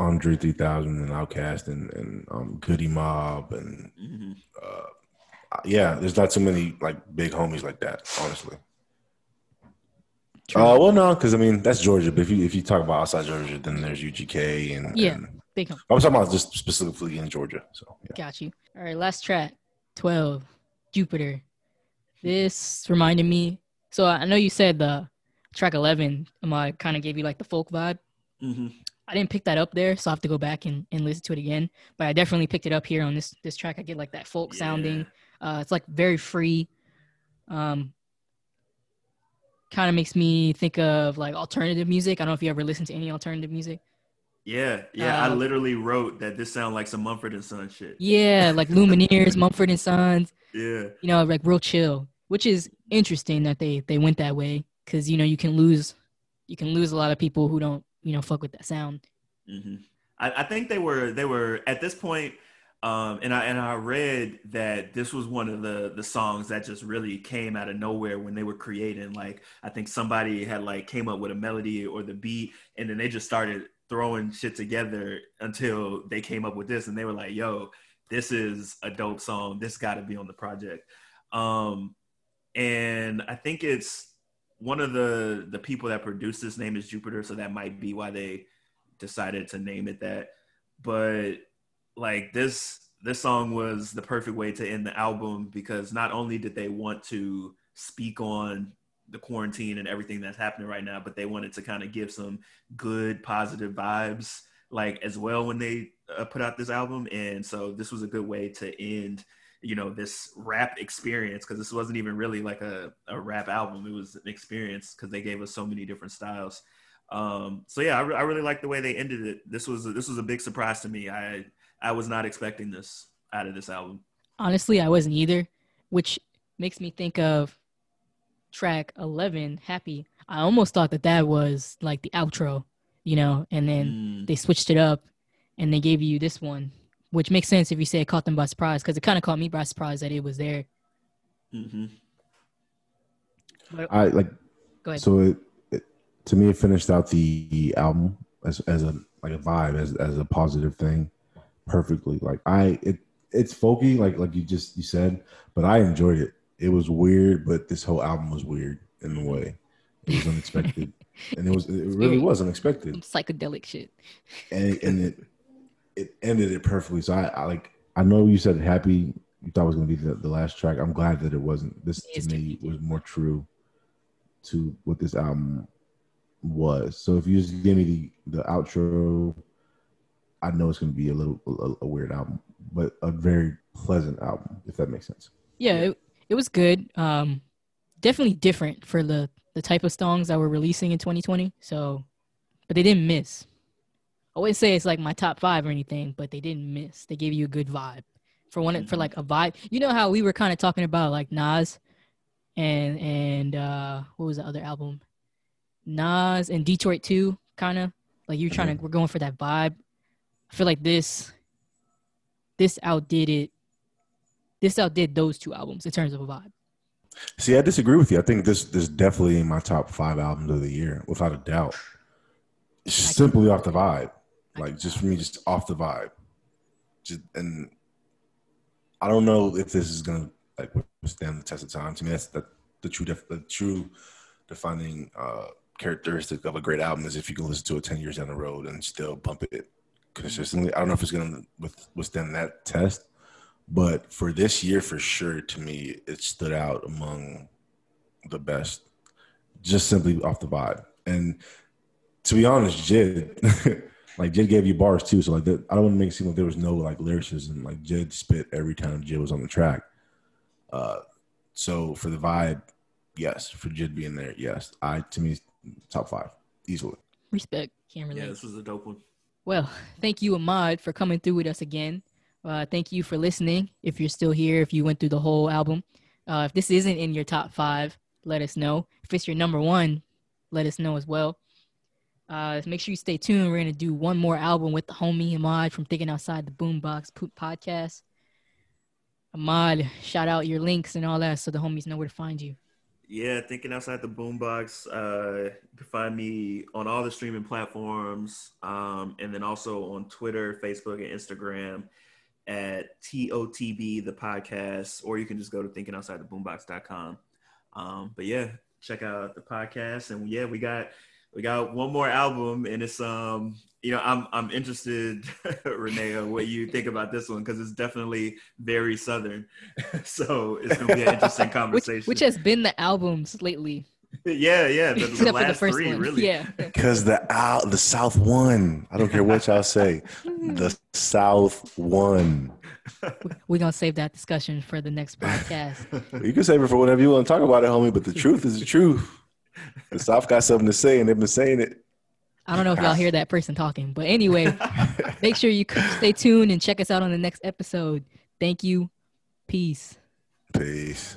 Speaker 4: Andre 3000 and Outkast and and um, Goodie Mob and
Speaker 3: hmm
Speaker 4: uh, yeah, there's not too many like big homies like that, honestly.
Speaker 5: True.
Speaker 4: Uh, well, no, because I mean that's Georgia. But if you if you talk about outside Georgia, then there's UGK and
Speaker 5: Yeah.
Speaker 4: and-
Speaker 5: Big hom-
Speaker 4: I was talking about just specifically in Georgia. So yeah.
Speaker 5: Got you. All right, last track, twelve, Jupiter. This reminded me. So I know you said the track eleven. Um, I kind of gave you like the folk vibe.
Speaker 3: hmm
Speaker 5: I didn't pick that up there, so I have to go back and, and listen to it again. But I definitely picked it up here on this this track. I get like that folk sounding. Uh, it's like very free. Um, kind of makes me think of like alternative music. I don't know if you ever listen to any alternative music.
Speaker 3: Yeah, yeah. I
Speaker 5: Uh,
Speaker 3: literally wrote that this sounded like some Mumford and Son shit.
Speaker 5: Yeah, like (laughs) Lumineers, Mumford and Sons.
Speaker 3: Yeah,
Speaker 5: You know, like real chill, which is interesting that they they went that way because you know you can lose you can lose a lot of people who don't you know fuck with that sound.
Speaker 3: hmm I, I think they were they were at this point, um, and I and I read that this was one of the the songs that just really came out of nowhere when they were creating. Like I think somebody had like came up with a melody or the beat, and then they just started throwing shit together until they came up with this, and they were like, "Yo, this is a dope song. This got to be on the project." Um, and I think it's one of the the people that produced this name is Jupiter, so that might be why they decided to name it that. But like this this song was the perfect way to end the album because not only did they want to speak on the quarantine and everything that's happening right now, but they wanted to kind of give some good positive vibes like as well when they uh, put out this album and so this was a good way to end you know this rap experience because this wasn't even really like a, a rap album. It was an experience because they gave us so many different styles. Um so yeah I, re- I really like the way they ended it. This was this was a big surprise to me. I i was not expecting this out of this album.
Speaker 5: Honestly, I wasn't either, which makes me think of track 11, Happy. I almost thought that that was like the outro, you know, and then
Speaker 3: Mm.
Speaker 5: they switched it up and they gave you this one, which makes sense if you say it caught them by surprise because it kind of caught me by surprise that it was there.
Speaker 3: hmm
Speaker 5: But
Speaker 4: I like
Speaker 5: go ahead.
Speaker 4: so it, it to me it finished out the album as as a like a vibe as as a positive thing perfectly. Like I it it's folky like like you just you said, but I enjoyed it. It was weird, but this whole album was weird in a way. It was unexpected. (laughs) and it was it really was unexpected.
Speaker 5: Some psychedelic shit.
Speaker 4: and and it it ended it perfectly. So I, I like I know you said happy. You thought it was gonna be the, the last track. I'm glad that it wasn't. This to me was more true to what this album was. So if you just give me the the outro, I know it's gonna be a little a, a weird album, but a very pleasant album if that makes sense.
Speaker 5: Yeah, It, it was good. Um, definitely different for the the type of songs that were releasing in 2020. So, but they didn't miss. I wouldn't say it's like my top five or anything, but they didn't miss. They gave you a good vibe for one for like a vibe. You know how we were kind of talking about like Nas and and uh what was the other album? Nas and Detroit 2 kind of like you're trying to we're going for that vibe. I feel like this this outdid it. This outdid those two albums in terms of a vibe.
Speaker 4: See, I disagree with you. I think this this definitely in my top five albums of the year, without a doubt. It's just simply off the vibe, like just for me, just off the vibe. Just and I don't know if this is gonna like withstand the test of time. To me, that's the the true def, the true defining uh, characteristic of a great album is if you can listen to it ten years down the road and still bump it consistently. I don't know if it's gonna withstand that test. But for this year, for sure, to me, it stood out among the best, just simply off the vibe. And to be honest, Jid, (laughs) like Jid gave you bars too. So like, that, I don't want to make it seem like there was no like lyricism. Like Jid spit every time Jid was on the track. Uh, so for the vibe, yes. For Jid being there, yes. I to me, top five easily.
Speaker 5: Respect. Can't relate.
Speaker 3: Yeah, this was a dope one.
Speaker 5: Well, thank you, Ahmad, for coming through with us again. Uh, thank you for listening. If you're still here, if you went through the whole album, uh, if this isn't in your top five, let us know. If it's your number one, let us know as well. Uh, make sure you stay tuned. We're gonna do one more album with the homie Ahmad from Thinking Outside the Boombox Podcast. Ahmad, shout out your links and all that so the homies know where to find you.
Speaker 3: Yeah, thinking outside the boombox. Uh, you can find me on all the streaming platforms, um, and then also on Twitter, Facebook, and Instagram at TOTB the podcast, or you can just go to thinkingoutsidetheboombox.com. Um, but yeah, check out the podcast, and yeah, we got we got one more album, and it's um, you know, I'm I'm interested, (laughs) Renee, what you think about this one because it's definitely very southern, (laughs) so it's gonna be an interesting (laughs) conversation.
Speaker 5: which has been the albums lately,
Speaker 3: yeah, yeah, the, the last
Speaker 5: the first
Speaker 3: three,
Speaker 5: one.
Speaker 3: really.
Speaker 5: Yeah.
Speaker 4: Because the out the South won. I don't care what y'all say. The South won.
Speaker 5: We're gonna save that discussion for the next podcast.
Speaker 4: You can save it for whatever you want to talk about it, homie. But the truth is the truth. The South got something to say, and they've been saying it.
Speaker 5: I don't know if y'all hear that person talking, but anyway, (laughs) make sure you stay tuned and check us out on the next episode. Thank you. Peace.
Speaker 4: Peace.